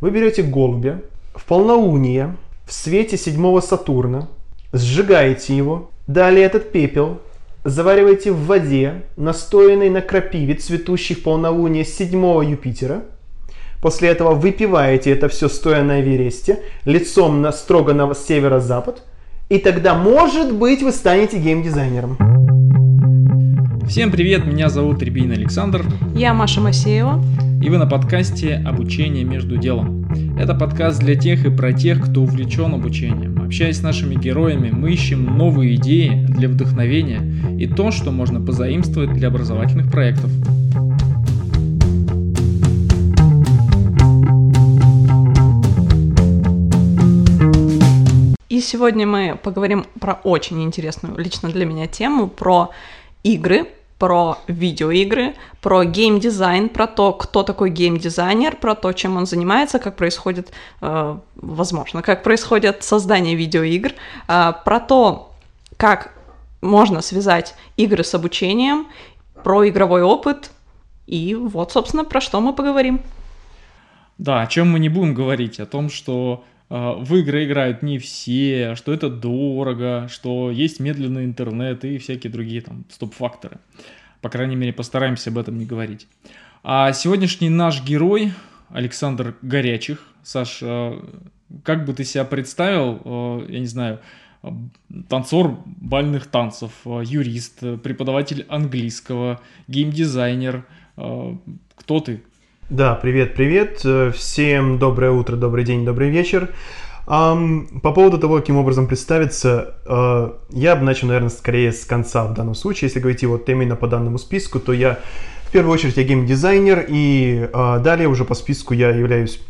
Вы берете голубя в полнолуние в свете седьмого Сатурна, сжигаете его, далее этот пепел завариваете в воде, настоянной на крапиве, цветущей в полнолуние седьмого Юпитера. После этого выпиваете это все стоя на Эвересте, лицом на, строго на северо-запад, и тогда, может быть, вы станете геймдизайнером. Всем привет, меня зовут Рябин Александр. Я Маша Масеева. И вы на подкасте «Обучение между делом». Это подкаст для тех и про тех, кто увлечен обучением. Общаясь с нашими героями, мы ищем новые идеи для вдохновения и то, что можно позаимствовать для образовательных проектов. И сегодня мы поговорим про очень интересную лично для меня тему, про игры, про видеоигры, про геймдизайн, про то, кто такой геймдизайнер, про то, чем он занимается, как происходит, э, возможно, как происходит создание видеоигр, э, про то, как можно связать игры с обучением, про игровой опыт, и вот, собственно, про что мы поговорим. Да, о чем мы не будем говорить, о том, что в игры играют не все, что это дорого, что есть медленный интернет и всякие другие там стоп-факторы. По крайней мере, постараемся об этом не говорить. А сегодняшний наш герой Александр Горячих. Саш, э, как бы ты себя представил, э, я не знаю, танцор бальных танцев, юрист, преподаватель английского, геймдизайнер. Кто ты? Да, привет, привет. Всем доброе утро, добрый день, добрый вечер. Um, по поводу того, каким образом представиться, uh, я бы начал, наверное, скорее с конца в данном случае. Если говорить вот именно по данному списку, то я в первую очередь я геймдизайнер, и э, далее уже по списку я являюсь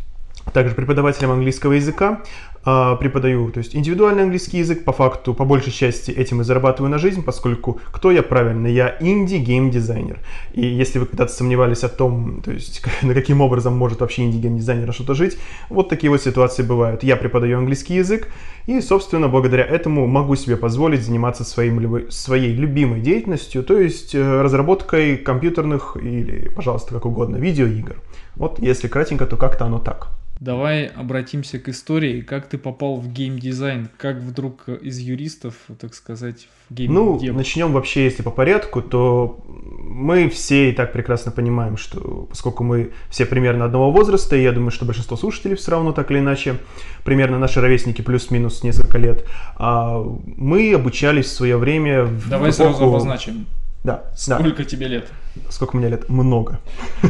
также преподавателем английского языка, преподаю, то есть индивидуальный английский язык, по факту, по большей части этим и зарабатываю на жизнь, поскольку кто я правильно? Я инди-гейм-дизайнер. И если вы когда-то сомневались о том, то есть на каким образом может вообще инди-гейм-дизайнер что-то жить, вот такие вот ситуации бывают. Я преподаю английский язык, и, собственно, благодаря этому могу себе позволить заниматься своим, своей любимой деятельностью, то есть э, разработкой компьютерных или, пожалуйста, как угодно, видеоигр. Вот если кратенько, то как-то оно так. Давай обратимся к истории. Как ты попал в геймдизайн? Как вдруг из юристов, так сказать, в гейм Ну, начнем вообще, если по порядку, то мы все и так прекрасно понимаем, что поскольку мы все примерно одного возраста, и я думаю, что большинство слушателей все равно так или иначе, примерно наши ровесники плюс-минус несколько лет, а мы обучались в свое время в Давай эпоху... сразу обозначим. Да. Сколько да. тебе лет? Сколько мне лет? Много. Ну,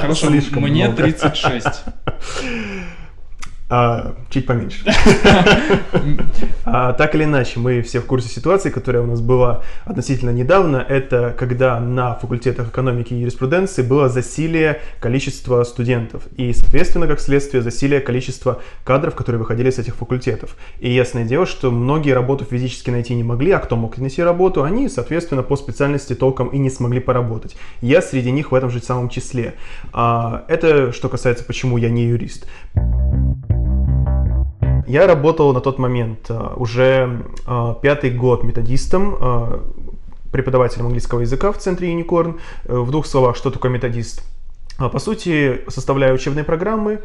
хорошо, Слишком мне много. 36. А, чуть поменьше. а, так или иначе, мы все в курсе ситуации, которая у нас была относительно недавно. Это когда на факультетах экономики и юриспруденции было засилие количества студентов. И, соответственно, как следствие, засилие количества кадров, которые выходили с этих факультетов. И ясное дело, что многие работу физически найти не могли, а кто мог найти работу, они, соответственно, по специальности толком и не смогли поработать. Я среди них в этом же самом числе. А, это что касается, почему я не юрист. Я работал на тот момент э, уже э, пятый год методистом, э, преподавателем английского языка в центре Unicorn. В двух словах, что такое методист? По сути, составляю учебные программы,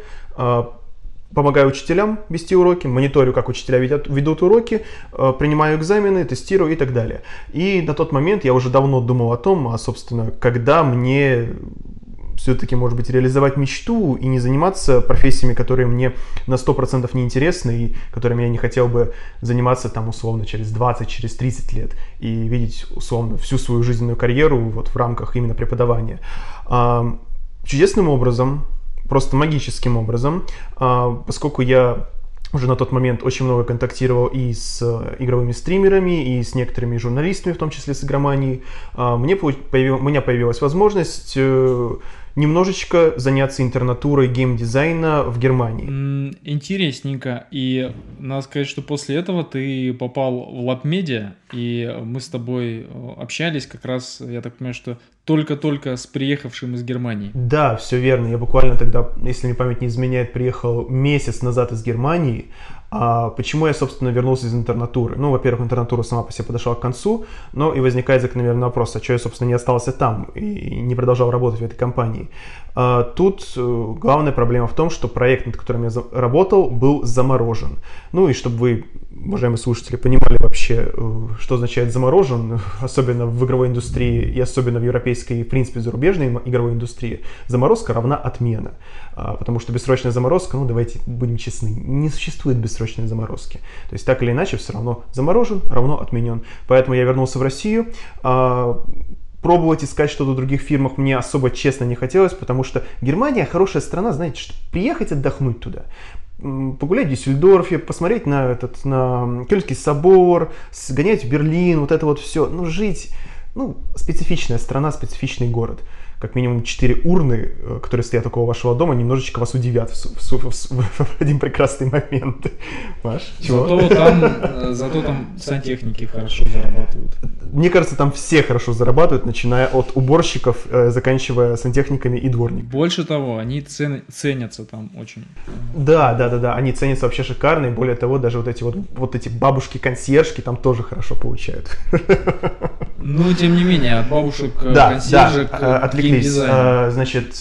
помогаю учителям вести уроки, мониторю, как учителя ведут, ведут уроки, принимаю экзамены, тестирую и так далее. И на тот момент я уже давно думал о том, а, собственно, когда мне все-таки, может быть, реализовать мечту и не заниматься профессиями, которые мне на 100% не интересны и которыми я не хотел бы заниматься там условно через 20, через 30 лет и видеть условно всю свою жизненную карьеру вот в рамках именно преподавания. А, чудесным образом, просто магическим образом, а, поскольку я уже на тот момент очень много контактировал и с игровыми стримерами, и с некоторыми журналистами, в том числе с игроманией. А, мне у меня появилась возможность э, немножечко заняться интернатурой геймдизайна в Германии. Интересненько. И надо сказать, что после этого ты попал в LabMedia, и мы с тобой э, общались как раз, я так понимаю, что только-только с приехавшим из Германии. Да, все верно. Я буквально тогда, если мне память не изменяет, приехал месяц назад из Германии. А почему я, собственно, вернулся из интернатуры? Ну, во-первых, интернатура сама по себе подошла к концу, но и возникает закономерный вопрос, а что я, собственно, не остался там и не продолжал работать в этой компании? А, тут э, главная проблема в том, что проект, над которым я работал, был заморожен. Ну и чтобы вы, уважаемые слушатели, понимали вообще, э, что означает заморожен, особенно в игровой индустрии и особенно в европейской, в принципе, зарубежной игровой индустрии, заморозка равна отмена. А, потому что бессрочная заморозка, ну давайте будем честны, не существует бессрочной заморозки. То есть так или иначе все равно заморожен равно отменен. Поэтому я вернулся в Россию, а, пробовать искать что-то в других фирмах мне особо честно не хотелось, потому что Германия хорошая страна, знаете, что приехать отдохнуть туда, погулять в Дюссельдорфе, посмотреть на этот, на Кёльнский собор, сгонять в Берлин, вот это вот все, ну, жить, ну, специфичная страна, специфичный город как минимум четыре урны, э, которые стоят около вашего дома, немножечко вас удивят в, в, в, в один прекрасный момент. Маш, чего? Зато там, э, зато там сантехники хорошо зарабатывают. Мне кажется, там все хорошо зарабатывают, начиная от уборщиков, э, заканчивая сантехниками и дворниками. Больше того, они цен, ценятся там очень. Да, да, да, да, они ценятся вообще шикарно, и более того, даже вот эти вот, вот эти бабушки-консьержки там тоже хорошо получают. Ну, тем не менее, от бабушек-консьержек да, да, отвлеклись. А, значит,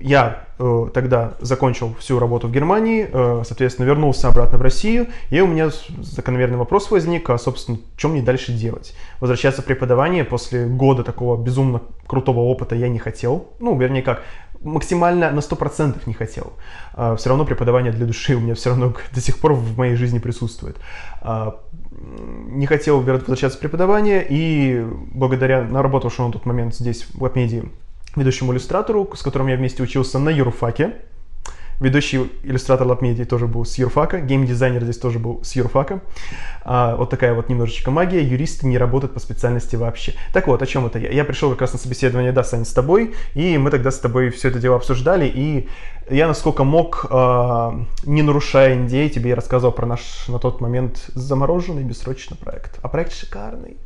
я э, тогда закончил всю работу в Германии, э, соответственно, вернулся обратно в Россию, и у меня закономерный вопрос возник, а, собственно, что мне дальше делать? Возвращаться в преподавание после года такого безумно крутого опыта я не хотел, ну, вернее как, максимально на 100% не хотел. А, все равно преподавание для души у меня все равно до сих пор в моей жизни присутствует. А, не хотел возвращаться в преподавание, и благодаря наработавшему на тот момент здесь в Апмедии ведущему иллюстратору, с которым я вместе учился на юрфаке. Ведущий иллюстратор LabMedia тоже был с юрфака, геймдизайнер здесь тоже был с юрфака. А, вот такая вот немножечко магия. Юристы не работают по специальности вообще. Так вот, о чем это я? Я пришел как раз на собеседование, да, Саня, с тобой, и мы тогда с тобой все это дело обсуждали, и я, насколько мог, а, не нарушая NDA, тебе рассказывал про наш на тот момент замороженный бессрочный проект. А проект шикарный.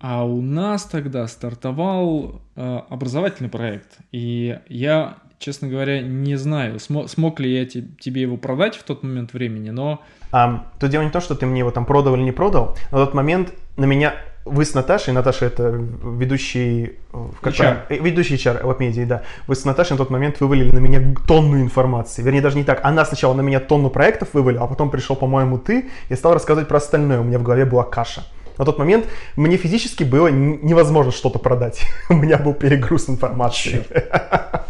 А у нас тогда стартовал э, образовательный проект, и я, честно говоря, не знаю, смо- смог ли я те- тебе его продать в тот момент времени, но... А, тут дело не то, что ты мне его там продал или не продал, на тот момент на меня вы с Наташей, Наташа это ведущий, как HR. Правильно? ведущий HR в медиа, да. Вы с Наташей на тот момент вывалили на меня тонну информации. Вернее, даже не так. Она сначала на меня тонну проектов вывалила, а потом пришел, по-моему, ты и стал рассказывать про остальное. У меня в голове была каша на тот момент мне физически было невозможно что-то продать. У меня был перегруз информации.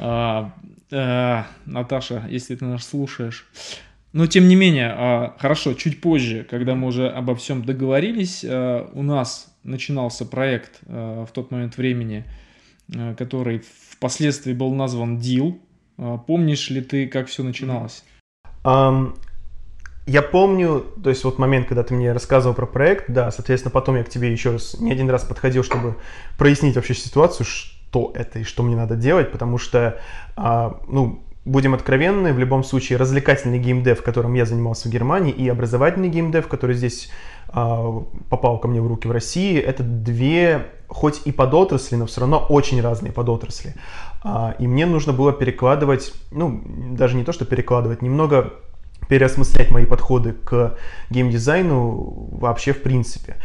А, э, Наташа, если ты нас слушаешь. Но тем не менее, а, хорошо, чуть позже, когда мы уже обо всем договорились, а, у нас начинался проект в тот момент времени, который впоследствии был назван Deal. Помнишь ли ты, как все начиналось? Я помню, то есть вот момент, когда ты мне рассказывал про проект, да, соответственно, потом я к тебе еще раз, не один раз подходил, чтобы прояснить вообще ситуацию, что это и что мне надо делать, потому что, а, ну, будем откровенны, в любом случае развлекательный геймдев, которым я занимался в Германии, и образовательный геймдев, который здесь а, попал ко мне в руки в России, это две, хоть и подотрасли, но все равно очень разные подотрасли. А, и мне нужно было перекладывать, ну, даже не то, что перекладывать, немного переосмыслять мои подходы к геймдизайну вообще в принципе.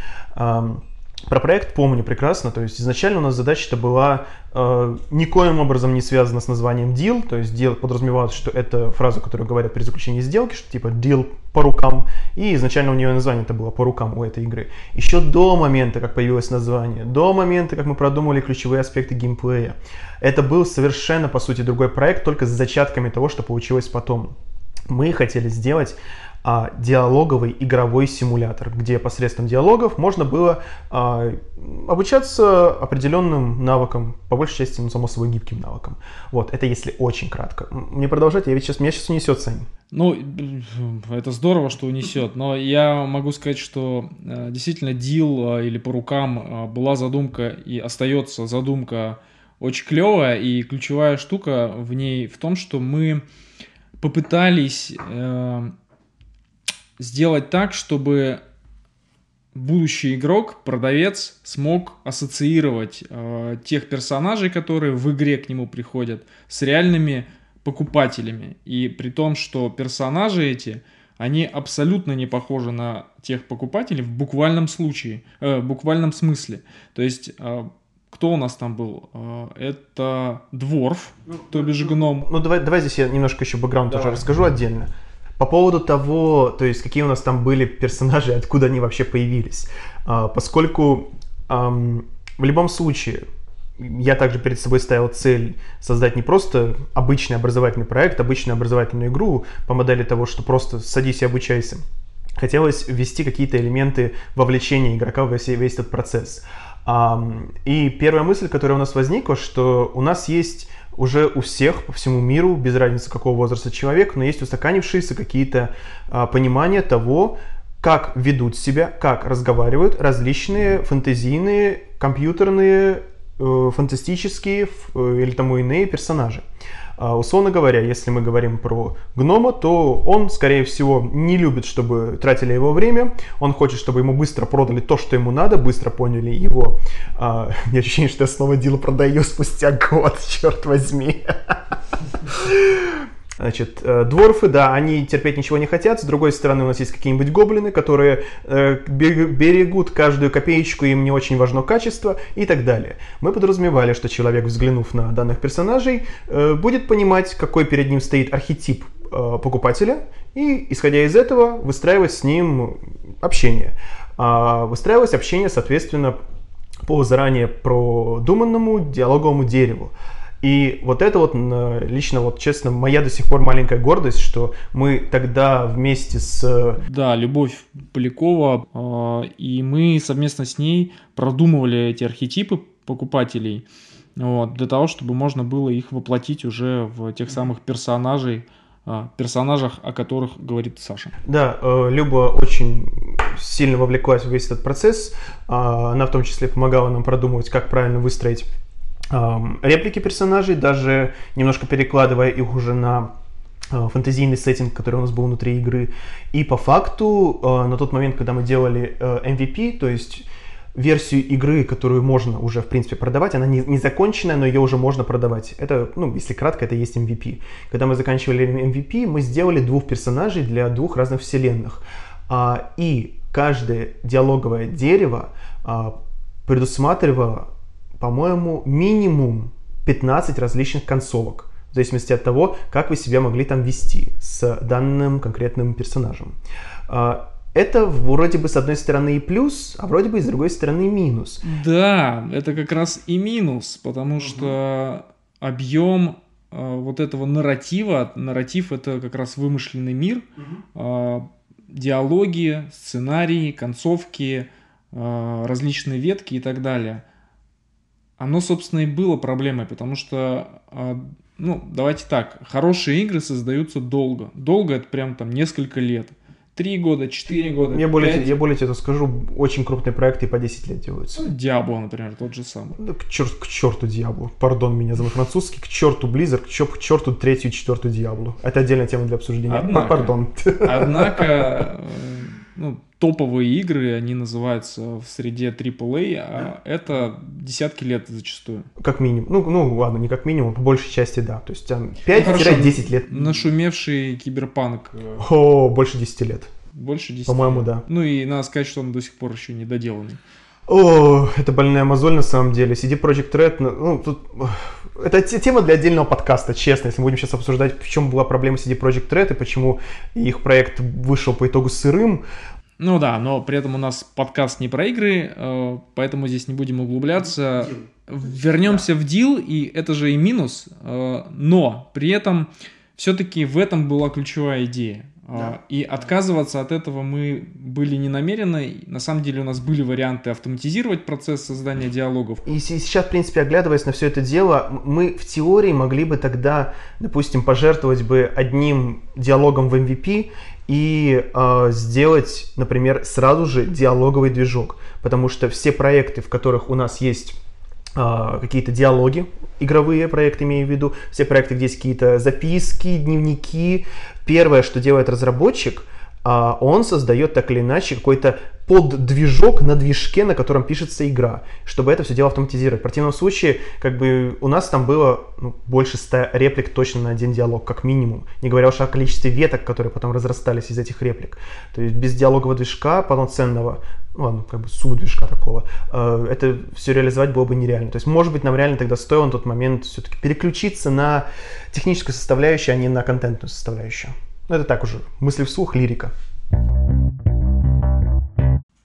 Про проект помню прекрасно, то есть изначально у нас задача-то была э, никоим образом не связана с названием deal, то есть deal подразумевалось, что это фраза, которую говорят при заключении сделки, что типа deal по рукам, и изначально у нее название это было по рукам у этой игры. Еще до момента, как появилось название, до момента, как мы продумали ключевые аспекты геймплея, это был совершенно, по сути, другой проект, только с зачатками того, что получилось потом мы хотели сделать а, диалоговый игровой симулятор, где посредством диалогов можно было а, обучаться определенным навыкам, по большей части, ну, само собой, гибким навыкам. Вот, это если очень кратко. Мне продолжать, я ведь сейчас, меня сейчас унесет, Сань. Ну, это здорово, что унесет, но я могу сказать, что э, действительно дил или по рукам э, была задумка и остается задумка очень клевая, и ключевая штука в ней в том, что мы попытались э, сделать так, чтобы будущий игрок, продавец, смог ассоциировать э, тех персонажей, которые в игре к нему приходят, с реальными покупателями. И при том, что персонажи эти, они абсолютно не похожи на тех покупателей в буквальном случае, э, в буквальном смысле. То есть э, кто у нас там был? Э, это Дворф, ну, то бишь ну, гном. Ну, давай, давай здесь я немножко еще бэкграунд тоже расскажу отдельно. По поводу того, то есть какие у нас там были персонажи, откуда они вообще появились. А, поскольку эм, в любом случае я также перед собой ставил цель создать не просто обычный образовательный проект, обычную образовательную игру по модели того, что просто садись и обучайся. Хотелось ввести какие-то элементы вовлечения игрока в весь, весь этот процесс. И первая мысль, которая у нас возникла, что у нас есть уже у всех по всему миру, без разницы какого возраста человек, но есть устаканившиеся какие-то а, понимания того, как ведут себя, как разговаривают различные фэнтезийные, компьютерные, э, фантастические э, или тому иные персонажи. А, условно говоря, если мы говорим про гнома, то он, скорее всего, не любит, чтобы тратили его время. Он хочет, чтобы ему быстро продали то, что ему надо, быстро поняли его. А, у меня ощущение, что я снова дело продаю спустя год, черт возьми. Значит, э, дворфы, да, они терпеть ничего не хотят. С другой стороны, у нас есть какие-нибудь гоблины, которые э, берегут каждую копеечку, им не очень важно качество и так далее. Мы подразумевали, что человек, взглянув на данных персонажей, э, будет понимать, какой перед ним стоит архетип э, покупателя, и, исходя из этого, выстраивать с ним общение. А выстраивать общение, соответственно, по заранее продуманному диалоговому дереву. И вот это вот лично, вот честно, моя до сих пор маленькая гордость, что мы тогда вместе с... Да, Любовь Полякова, а, и мы совместно с ней продумывали эти архетипы покупателей, вот, для того, чтобы можно было их воплотить уже в тех самых персонажей, а, персонажах, о которых говорит Саша. Да, э, Люба очень сильно вовлеклась в весь этот процесс. А, она в том числе помогала нам продумывать, как правильно выстроить реплики персонажей, даже немножко перекладывая их уже на а, фэнтезийный сеттинг, который у нас был внутри игры. И по факту, а, на тот момент, когда мы делали MVP, то есть версию игры, которую можно уже, в принципе, продавать, она не, не законченная, но ее уже можно продавать. Это, ну, если кратко, это есть MVP. Когда мы заканчивали MVP, мы сделали двух персонажей для двух разных вселенных. А, и каждое диалоговое дерево предусматривало по-моему, минимум 15 различных концовок, в зависимости от того, как вы себя могли там вести с данным конкретным персонажем. А, это вроде бы с одной стороны и плюс, а вроде бы с другой стороны и минус. Да, это как раз и минус, потому что объем э, вот этого нарратива, нарратив это как раз вымышленный мир, э, диалоги, сценарии, концовки, различные ветки и так далее – оно, собственно, и было проблемой, потому что, а, ну, давайте так, хорошие игры создаются долго. Долго это прям там несколько лет. Три года, четыре года, я более, я более тебе скажу, очень крупные проекты по 10 лет делаются. Ну, Диабло, например, тот же самый. Да, к, черт, к черту Диабло. Пардон меня за мой французский. К черту Blizzard, к, чер, к черту третью и четвертую Диабло. Это отдельная тема для обсуждения. Однако, Пардон. Однако, ну, топовые игры, они называются в среде AAA, а это десятки лет зачастую. Как минимум. Ну, ну ладно, не как минимум, по большей части да. То есть 5-10 ну, лет. Нашумевший киберпанк. О, больше 10 лет. Больше 10 По-моему, да. Ну и надо сказать, что он до сих пор еще не доделанный. О, это больная мозоль на самом деле. CD Project Red, ну тут... Это тема для отдельного подкаста, честно, если мы будем сейчас обсуждать, в чем была проблема CD Project Red и почему их проект вышел по итогу сырым. Ну да, но при этом у нас подкаст не про игры, э, поэтому здесь не будем углубляться. Вернемся да. в дил, и это же и минус, э, но при этом все-таки в этом была ключевая идея. Да. И отказываться от этого мы были не намерены. На самом деле у нас были варианты автоматизировать процесс создания диалогов. И сейчас, в принципе, оглядываясь на все это дело, мы в теории могли бы тогда, допустим, пожертвовать бы одним диалогом в MVP и э, сделать, например, сразу же диалоговый движок, потому что все проекты, в которых у нас есть какие-то диалоги, игровые проекты имею в виду, все проекты, где есть какие-то записки, дневники, первое, что делает разработчик, а он создает так или иначе какой-то под движок на движке, на котором пишется игра, чтобы это все дело автоматизировать. В противном случае, как бы у нас там было ну, больше 100 реплик точно на один диалог, как минимум. Не говоря уж о количестве веток, которые потом разрастались из этих реплик. То есть без диалогового движка полноценного, ну как бы субдвижка такого, э, это все реализовать было бы нереально. То есть, может быть, нам реально тогда стоило на тот момент все-таки переключиться на техническую составляющую, а не на контентную составляющую. Ну, это так уже, мысли вслух, лирика.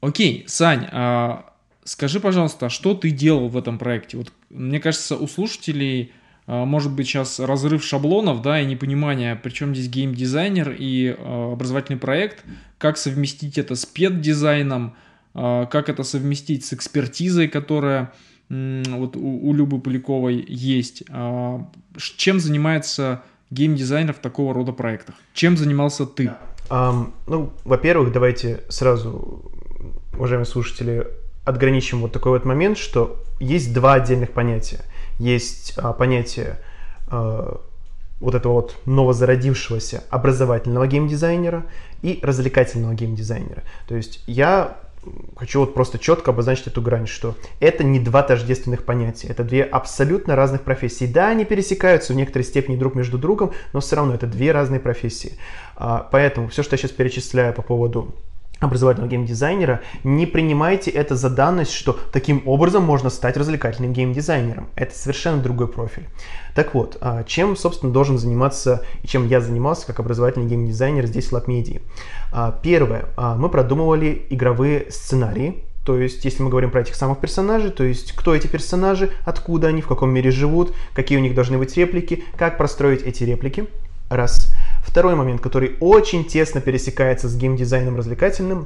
Окей, Сань, а скажи, пожалуйста, а что ты делал в этом проекте? Вот мне кажется, у слушателей а, может быть сейчас разрыв шаблонов, да, и непонимание, причем здесь геймдизайнер и а, образовательный проект, как совместить это с пет-дизайном, а, как это совместить с экспертизой, которая вот у, у Любы Поляковой есть. Чем занимается геймдизайнер в такого рода проектах? Чем занимался ты? Um, ну, во-первых, давайте сразу уважаемые слушатели, отграничим вот такой вот момент, что есть два отдельных понятия. Есть а, понятие а, вот этого вот новозародившегося образовательного геймдизайнера и развлекательного геймдизайнера. То есть я хочу вот просто четко обозначить эту грань, что это не два тождественных понятия, это две абсолютно разных профессии. Да, они пересекаются в некоторой степени друг между другом, но все равно это две разные профессии. А, поэтому все, что я сейчас перечисляю по поводу образовательного геймдизайнера, не принимайте это за данность, что таким образом можно стать развлекательным геймдизайнером. Это совершенно другой профиль. Так вот, а, чем, собственно, должен заниматься и чем я занимался как образовательный геймдизайнер здесь в LabMedia? А, первое, а, мы продумывали игровые сценарии, то есть, если мы говорим про этих самых персонажей, то есть, кто эти персонажи, откуда они, в каком мире живут, какие у них должны быть реплики, как простроить эти реплики. Раз. Второй момент, который очень тесно пересекается с геймдизайном развлекательным,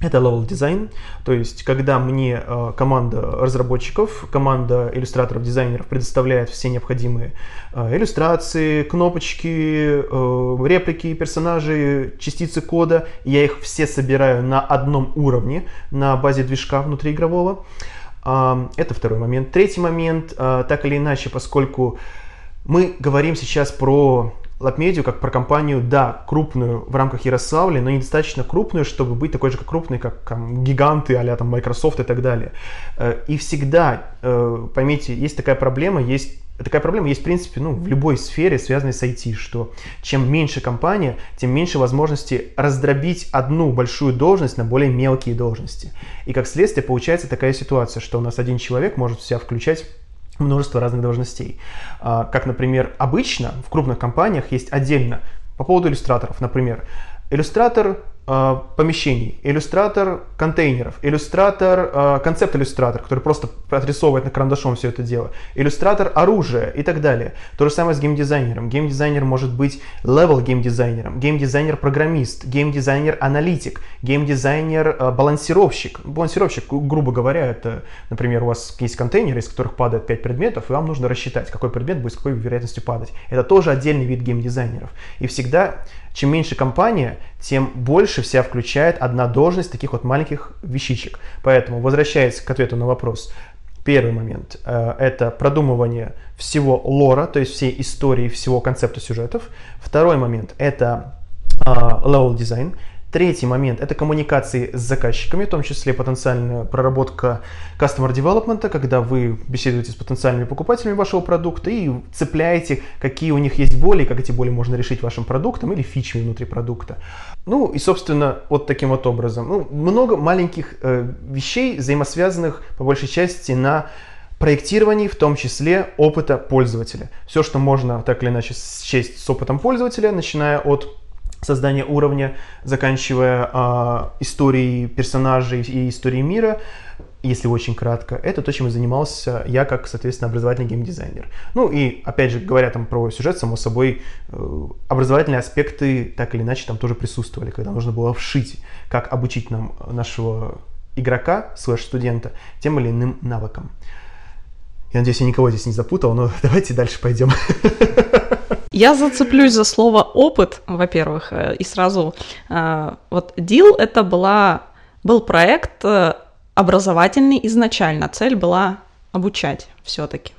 это level дизайн, то есть когда мне э, команда разработчиков, команда иллюстраторов, дизайнеров предоставляет все необходимые э, иллюстрации, кнопочки, э, реплики персонажей, частицы кода, я их все собираю на одном уровне на базе движка внутриигрового. Э, это второй момент. Третий момент, э, так или иначе, поскольку мы говорим сейчас про Лапмедию как про компанию, да, крупную в рамках Ярославля, но недостаточно крупную, чтобы быть такой же, как крупной, как там, гиганты, а там Microsoft и так далее. Э, и всегда, э, поймите, есть такая проблема, есть Такая проблема есть, в принципе, ну, в любой сфере, связанной с IT, что чем меньше компания, тем меньше возможности раздробить одну большую должность на более мелкие должности. И как следствие получается такая ситуация, что у нас один человек может в себя включать множество разных должностей. А, как, например, обычно в крупных компаниях есть отдельно по поводу иллюстраторов, например, иллюстратор э, помещений, иллюстратор контейнеров, иллюстратор, э, концепт-иллюстратор, который просто отрисовывает на карандашом все это дело, иллюстратор оружия и так далее. То же самое с геймдизайнером. Геймдизайнер может быть level геймдизайнером, геймдизайнер-программист, геймдизайнер-аналитик, геймдизайнер-балансировщик. Балансировщик, грубо говоря, это, например, у вас есть контейнеры, из которых падает 5 предметов, и вам нужно рассчитать, какой предмет будет с какой вероятностью падать. Это тоже отдельный вид геймдизайнеров. И всегда чем меньше компания, тем больше вся включает одна должность таких вот маленьких вещичек. Поэтому, возвращаясь к ответу на вопрос, Первый момент э, – это продумывание всего лора, то есть всей истории, всего концепта сюжетов. Второй момент – это э, level design. Третий момент – это коммуникации с заказчиками, в том числе потенциальная проработка customer development, когда вы беседуете с потенциальными покупателями вашего продукта и цепляете, какие у них есть боли, как эти боли можно решить вашим продуктом или фичами внутри продукта. Ну и, собственно, вот таким вот образом. Ну, много маленьких э, вещей, взаимосвязанных по большей части на проектировании, в том числе опыта пользователя. Все, что можно так или иначе счесть с опытом пользователя, начиная от создания уровня, заканчивая э, историей персонажей и историей мира, если очень кратко, это то, чем и занимался я как, соответственно, образовательный геймдизайнер. Ну и, опять же, говоря там про сюжет, само собой, э, образовательные аспекты так или иначе там тоже присутствовали, когда нужно было вшить, как обучить нам нашего игрока, слэш-студента, тем или иным навыкам. Я надеюсь, я никого здесь не запутал, но давайте дальше пойдем. Я зацеплюсь за слово опыт, во-первых, э, и сразу э, вот Deal это была был проект э, образовательный изначально, цель была обучать все-таки.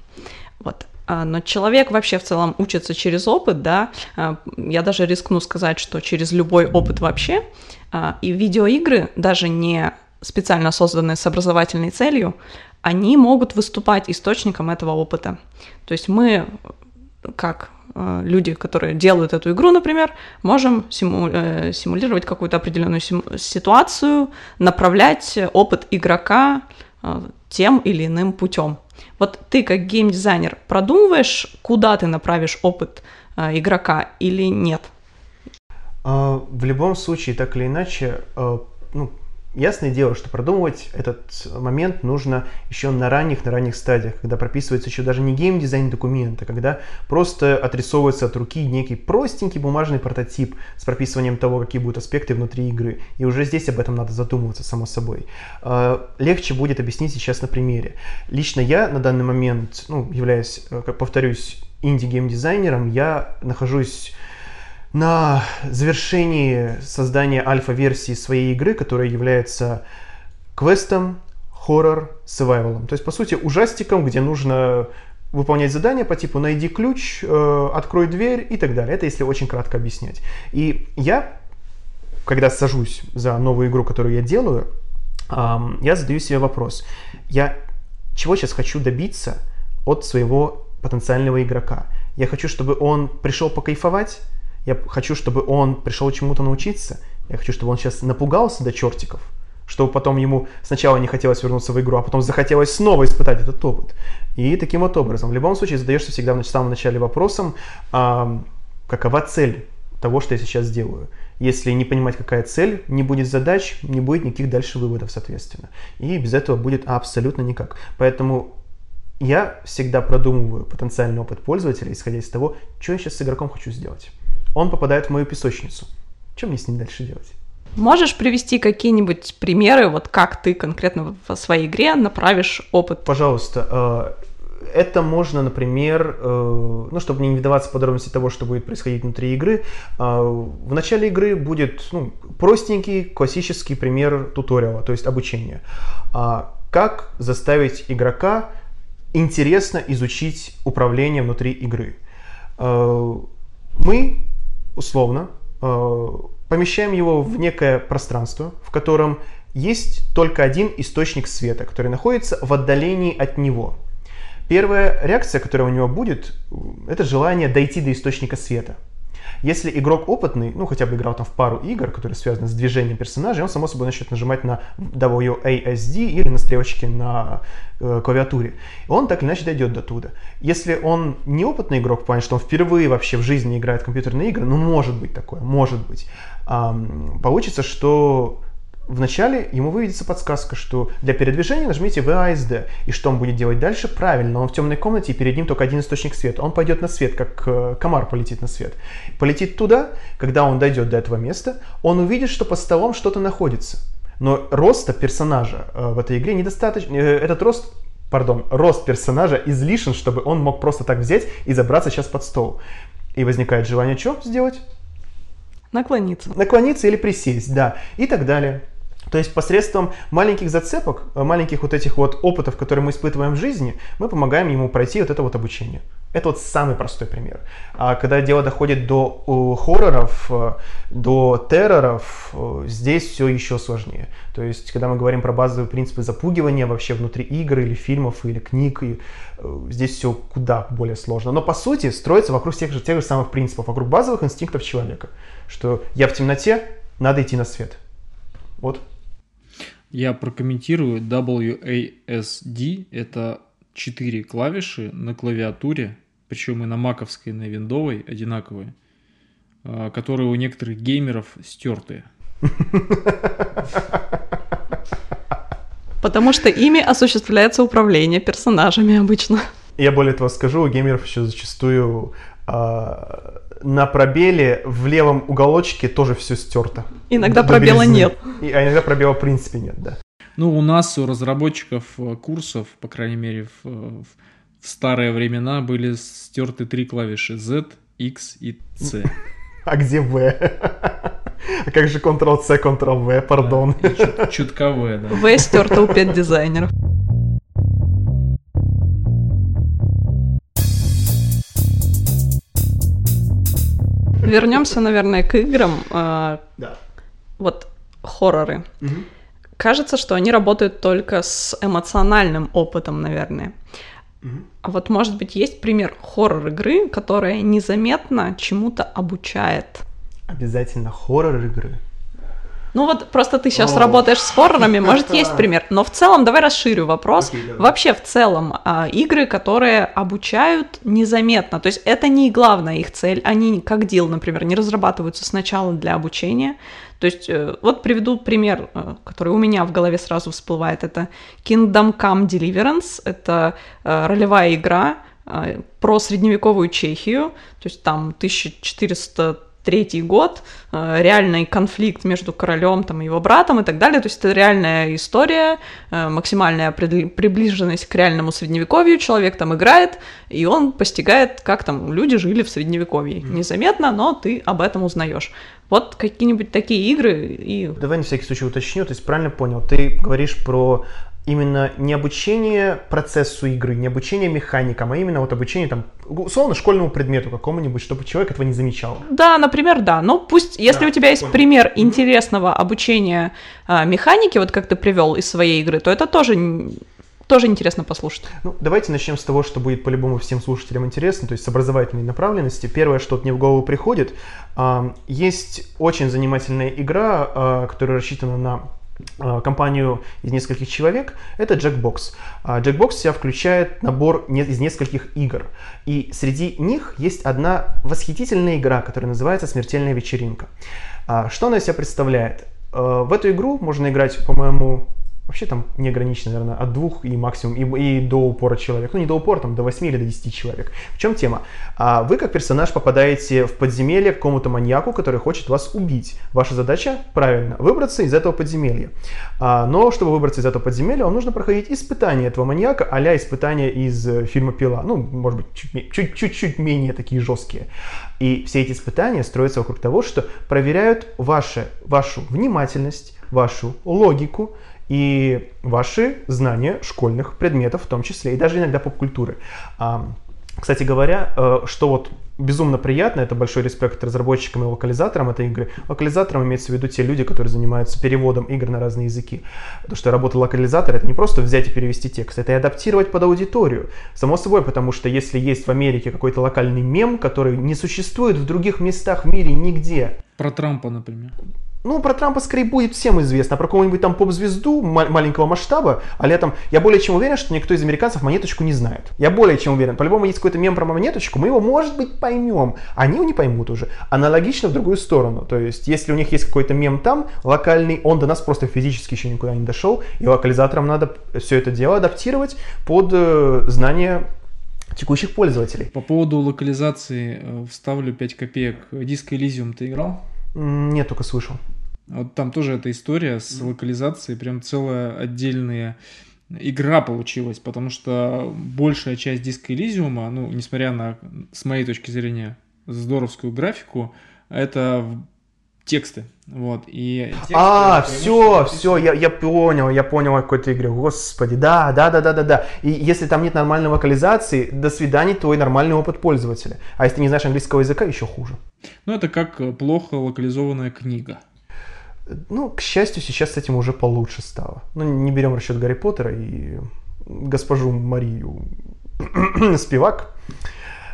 Вот. А, но человек вообще в целом учится через опыт, да, а, я даже рискну сказать, что через любой опыт вообще, а, и видеоигры, даже не специально созданные с образовательной целью, они могут выступать источником этого опыта. То есть мы, как люди, которые делают эту игру, например, можем симу э, симулировать какую-то определенную ситуацию, направлять опыт игрока тем или иным путем. Вот ты как геймдизайнер продумываешь, куда ты направишь опыт э, игрока или нет? А, в любом случае, так или иначе, э, ну, Ясное дело, что продумывать этот момент нужно еще на ранних, на ранних стадиях, когда прописывается еще даже не геймдизайн документа, когда просто отрисовывается от руки некий простенький бумажный прототип с прописыванием того, какие будут аспекты внутри игры. И уже здесь об этом надо задумываться, само собой. А, легче будет объяснить сейчас на примере. Лично я на данный момент, ну, являясь, э, повторюсь, инди-геймдизайнером, я нахожусь на завершении создания альфа-версии своей игры, которая является квестом, хоррор, survival. То есть, по сути, ужастиком, где нужно выполнять задания по типу «найди ключ», э, «открой дверь» и так далее. Это если очень кратко объяснять. И я, когда сажусь за новую игру, которую я делаю, я задаю себе вопрос. Я чего сейчас хочу добиться от своего потенциального игрока? Я хочу, чтобы он пришел покайфовать, я хочу, чтобы он пришел чему-то научиться. Я хочу, чтобы он сейчас напугался до чертиков, чтобы потом ему сначала не хотелось вернуться в игру, а потом захотелось снова испытать этот опыт. И таким вот образом. В любом случае задаешься всегда в самом начале вопросом, а, какова цель того, что я сейчас делаю. Если не понимать, какая цель, не будет задач, не будет никаких дальше выводов, соответственно. И без этого будет абсолютно никак. Поэтому я всегда продумываю потенциальный опыт пользователя, исходя из того, что я сейчас с игроком хочу сделать он попадает в мою песочницу. Что мне с ним дальше делать? Можешь привести какие-нибудь примеры, вот как ты конкретно в своей игре направишь опыт? Пожалуйста. Э, это можно, например, э, ну, чтобы не вдаваться в подробности того, что будет происходить внутри игры, э, в начале игры будет ну, простенький классический пример туториала, то есть обучения. А как заставить игрока интересно изучить управление внутри игры? Мы условно, э, помещаем его в некое пространство, в котором есть только один источник света, который находится в отдалении от него. Первая реакция, которая у него будет, это желание дойти до источника света – если игрок опытный, ну хотя бы играл там в пару игр, которые связаны с движением персонажей, он само собой начнет нажимать на WASD или на стрелочки на э, клавиатуре. Он так или иначе дойдет до туда. Если он неопытный игрок, плане, что он впервые вообще в жизни играет в компьютерные игры, ну может быть такое, может быть, эм, получится, что Вначале ему выведется подсказка, что для передвижения нажмите VASD. И что он будет делать дальше? Правильно, он в темной комнате, и перед ним только один источник света. Он пойдет на свет, как э, комар полетит на свет. Полетит туда, когда он дойдет до этого места, он увидит, что под столом что-то находится. Но роста персонажа э, в этой игре недостаточно. Э, этот рост пардон, рост персонажа излишен, чтобы он мог просто так взять и забраться сейчас под стол. И возникает желание что сделать? Наклониться. Наклониться или присесть, да, и так далее. То есть посредством маленьких зацепок, э, маленьких вот этих вот опытов, которые мы испытываем в жизни, мы помогаем ему пройти вот это вот обучение. Это вот самый простой пример. А когда дело доходит до uh, хорроров, uh, до терроров, здесь все еще сложнее. То есть, когда мы говорим про базовые принципы запугивания вообще внутри игр или фильмов или книг, и, здесь все куда более сложно. Но по сути строится вокруг тех же, тех же самых принципов, вокруг базовых инстинктов человека. Что я в темноте, надо идти на свет. Вот я прокомментирую WASD. Это четыре клавиши на клавиатуре, причем и на маковской, и на виндовой одинаковые, а, которые у некоторых геймеров стертые. Потому что ими осуществляется управление персонажами обычно. Я более того скажу, у геймеров еще зачастую на пробеле в левом уголочке тоже все стерто. Иногда пробела нет. И, а иногда пробела в принципе нет, да. Ну, у нас, у разработчиков э, курсов, по крайней мере, в, в, в старые времена были стерты три клавиши Z, X и C. А где V? А как же Ctrl-C, Ctrl-V, пардон? Да, чутка V, да. V стерто у 5 дизайнеров. Вернемся, наверное, к играм. А, Да. Вот хорроры. Кажется, что они работают только с эмоциональным опытом, наверное. А вот, может быть, есть пример хоррор-игры, которая незаметно чему-то обучает? Обязательно хоррор игры. Ну вот просто ты сейчас О. работаешь с хоррорами, может есть пример, но в целом давай расширю вопрос. Окей, давай. Вообще в целом а, игры, которые обучают незаметно, то есть это не главная их цель, они как дел, например, не разрабатываются сначала для обучения. То есть э, вот приведу пример, э, который у меня в голове сразу всплывает, это Kingdom Come Deliverance, это э, ролевая игра про средневековую Чехию, то есть там 1400 третий год, э, реальный конфликт между королем там, и его братом и так далее. То есть это реальная история, э, максимальная приближенность к реальному средневековью. Человек там играет, и он постигает, как там люди жили в средневековье. Незаметно, но ты об этом узнаешь. Вот какие-нибудь такие игры и... Давай на всякий случай уточню, то есть правильно понял, ты говоришь про именно не обучение процессу игры, не обучение механикам, а именно вот обучение там, условно, школьному предмету какому-нибудь, чтобы человек этого не замечал. Да, например, да. Ну, пусть, если Да, у тебя есть понял. пример интересного обучения а, механики, вот как ты привел из своей игры, то это тоже, тоже интересно послушать. Ну, давайте начнем с того, что будет по-любому всем слушателям интересно, то есть с образовательной направленности. Первое, что мне в голову приходит, а, есть очень занимательная игра, а, которая рассчитана на компанию из нескольких человек, это Jackbox. А, Jackbox себя включает набор из нескольких игр. И среди них есть одна восхитительная игра, которая называется «Смертельная вечеринка». А, Что она из себя представляет? Э, В эту игру можно играть, по-моему, вообще там неограниченно, наверное, от двух и максимум, и, и до упора человек. Ну, не до упора, там, до 8 или до 10 человек. В чем тема? А, Вы, как персонаж, попадаете в подземелье к какому-то маньяку, который хочет вас убить. Ваша задача, правильно, выбраться из этого подземелья. А, Но, чтобы выбраться из этого подземелья, вам нужно проходить испытания этого маньяка, а испытания из э, фильма «Пила». Ну, может быть, чуть-чуть менее такие жесткие. И все эти испытания строятся вокруг того, что проверяют ваше, вашу внимательность, вашу логику и ваши знания школьных предметов в том числе, и даже иногда поп-культуры. А, Кстати говоря, э, что вот безумно приятно, это большой респект разработчикам и локализаторам этой игры. Локализатором имеется в виду те люди, которые занимаются переводом игр на разные языки. Потому что работа локализатора это не просто взять и перевести текст, это и адаптировать под аудиторию. Само собой, потому что если есть в Америке какой-то локальный мем, который не существует в других местах в мире нигде, Про Трампа, например. ну, про Трампа скорее будет всем известно, а про какого-нибудь там поп-звезду ма- маленького масштаба, а летом, я более чем уверен, что никто из американцев монеточку не знает. Я более чем уверен. По-любому есть какой-то мем про монеточку, мы его, может быть, поймем. Они его не поймут уже. Аналогично в другую сторону. То есть, если у них есть какой-то мем там, локальный, он до нас просто физически еще никуда не дошел, и локализаторам надо все это дело адаптировать под э, знания текущих пользователей. По поводу локализации э, вставлю 5 копеек. Диско Elysium ты играл? Нет, только слышал. Вот там тоже эта история с локализацией, прям целая отдельная игра получилась, потому что большая часть диска Элизиума, ну, несмотря на, с моей точки зрения, здоровскую графику, это тексты. Вот, и тексты А, все, все, я, я понял, я понял о какой-то игре. Господи, да, да, да, да, да, да. И если там нет нормальной локализации, до свидания, твой нормальный опыт пользователя. А если ты не знаешь английского языка, еще хуже. Ну, это как э, плохо локализованная книга. Ну, к счастью, сейчас с этим уже получше стало. Ну, не берем расчет Гарри Поттера и госпожу Марию Спивак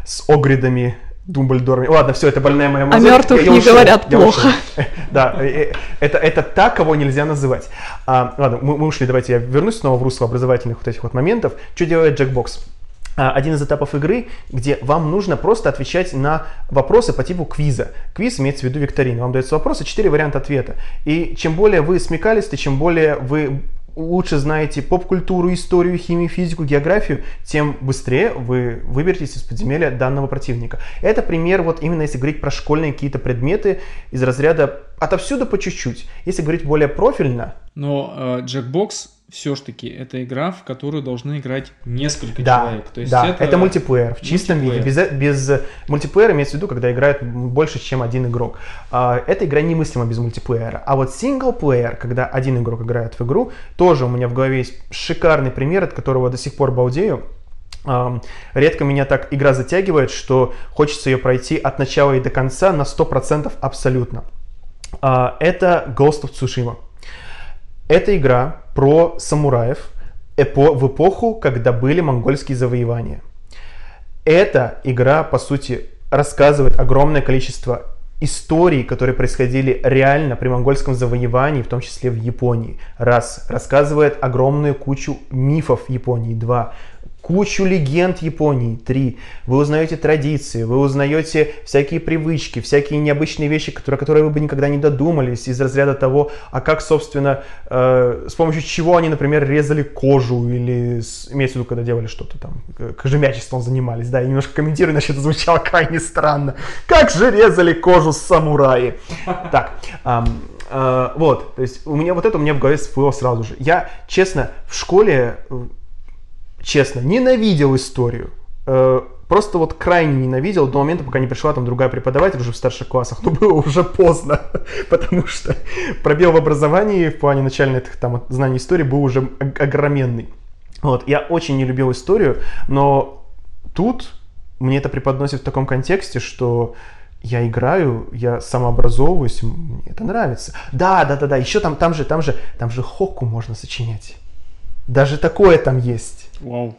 с огридами Думблдорами. Ладно, все, это больная моя мозоль. мертвых Я- я не ушел, говорят я плохо. ушел. Да, э, э, это, это та, кого нельзя называть. А, ладно, мы, мы ушли, давайте я вернусь снова в русло образовательных вот этих вот моментов. Что делает Jackbox? А, Один из этапов игры, где вам нужно просто отвечать на вопросы по типу квиза. Квиз имеется в виду викторина. Вам дается вопрос и четыре варианта ответа. И чем более вы смекалисты, чем более вы лучше знаете поп-культуру, историю, химию, физику, географию, тем быстрее вы выберетесь из подземелья данного противника. Это пример, вот именно если говорить про школьные какие-то предметы из разряда отовсюду по чуть-чуть. Если говорить более профильно, Но э, Jackbox все-таки это игра, в которую должны играть несколько Да, человек. То есть да, это, мультиплеер в чистом мультиплеер. виде. Без, без мультиплеера имеется в виду, когда играет больше, чем один игрок. А, эта игра немыслима без мультиплеера. А вот синглплеер, когда один игрок играет в игру, тоже у меня в голове есть шикарный пример, от которого до сих пор балдею. Эм, редко меня так игра затягивает, что хочется ее пройти от начала и до конца на 100% абсолютно. Э, это Ghost of Tsushima. Это игра про самураев эпо в эпоху, когда были монгольские завоевания. Эта игра, по сути, рассказывает огромное количество историй, которые происходили реально при монгольском завоевании, в том числе в Японии. Раз. Рассказывает огромную кучу мифов Японии. Два кучу легенд Японии. Три. Вы узнаете традиции, вы узнаете всякие привычки, всякие необычные вещи, которые, которые вы бы никогда не додумались из разряда того, а как, собственно, э, с помощью чего они, например, резали кожу или, с, имеется в виду, когда делали что-то там, кожемячеством занимались. Да, я немножко комментирую, иначе это звучало крайне странно. Как же резали кожу самураи? Так, э, вот, то есть у меня вот это у меня в голове всплыло сразу же. Я, честно, в школе честно, ненавидел историю. Э, просто вот крайне ненавидел до момента, пока не пришла там другая преподаватель уже в старших классах. Но было уже поздно, потому что пробел в образовании в плане начальных там знаний истории был уже огроменный. Вот, я очень не любил историю, но тут мне это преподносит в таком контексте, что я играю, я самообразовываюсь, мне это нравится. Да, да, да, да, еще там, там же, там же, там же хоку можно сочинять. Даже такое там есть. Вау.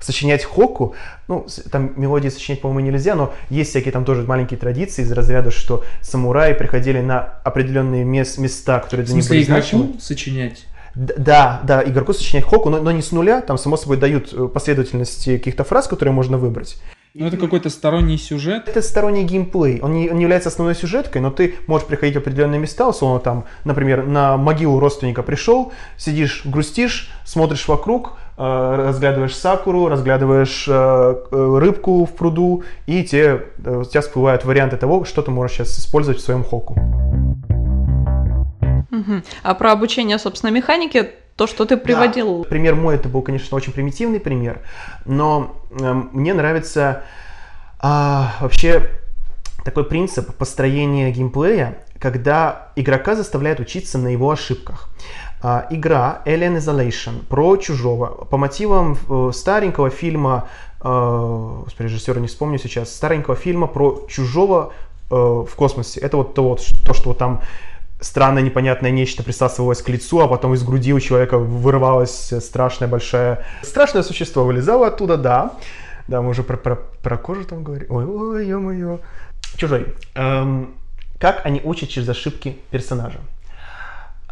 Сочинять хоку, ну, там мелодии сочинять, по-моему, нельзя, но есть всякие там тоже маленькие традиции из разряда, что самураи приходили на определенные мес- места, которые для них были значимы. сочинять? Да, да, игроку сочинять хоку, но, но не с нуля, там, само собой, дают э, последовательности каких-то фраз, которые можно выбрать. Ну, это какой-то сторонний сюжет? Это сторонний геймплей. Он не, он не является основной сюжеткой, но ты можешь приходить в определенные места, условно там, например, на могилу родственника пришел, сидишь, грустишь, смотришь вокруг, э, разглядываешь сакуру, разглядываешь э, э, рыбку в пруду, и те, э, у тебя всплывают варианты того, что ты можешь сейчас использовать в своем хоку. Угу. А про обучение, собственно, механики то, что ты приводил. Да. Пример мой, это был, конечно, очень примитивный пример, но э, мне нравится э, вообще такой принцип построения геймплея, когда игрока заставляют учиться на его ошибках. Э, игра Alien Isolation про чужого по мотивам э, старенького фильма, э, режиссера не вспомню сейчас, старенького фильма про чужого э, в космосе. Это вот то, вот, то что вот там странное непонятное нечто присасывалось к лицу, а потом из груди у человека вырывалось страшное большое... Страшное существо вылезало оттуда, да. Да, мы уже про, про, про кожу там говорим. Ой, ой, ё-моё. Чужой. Эм, как они учат через ошибки персонажа?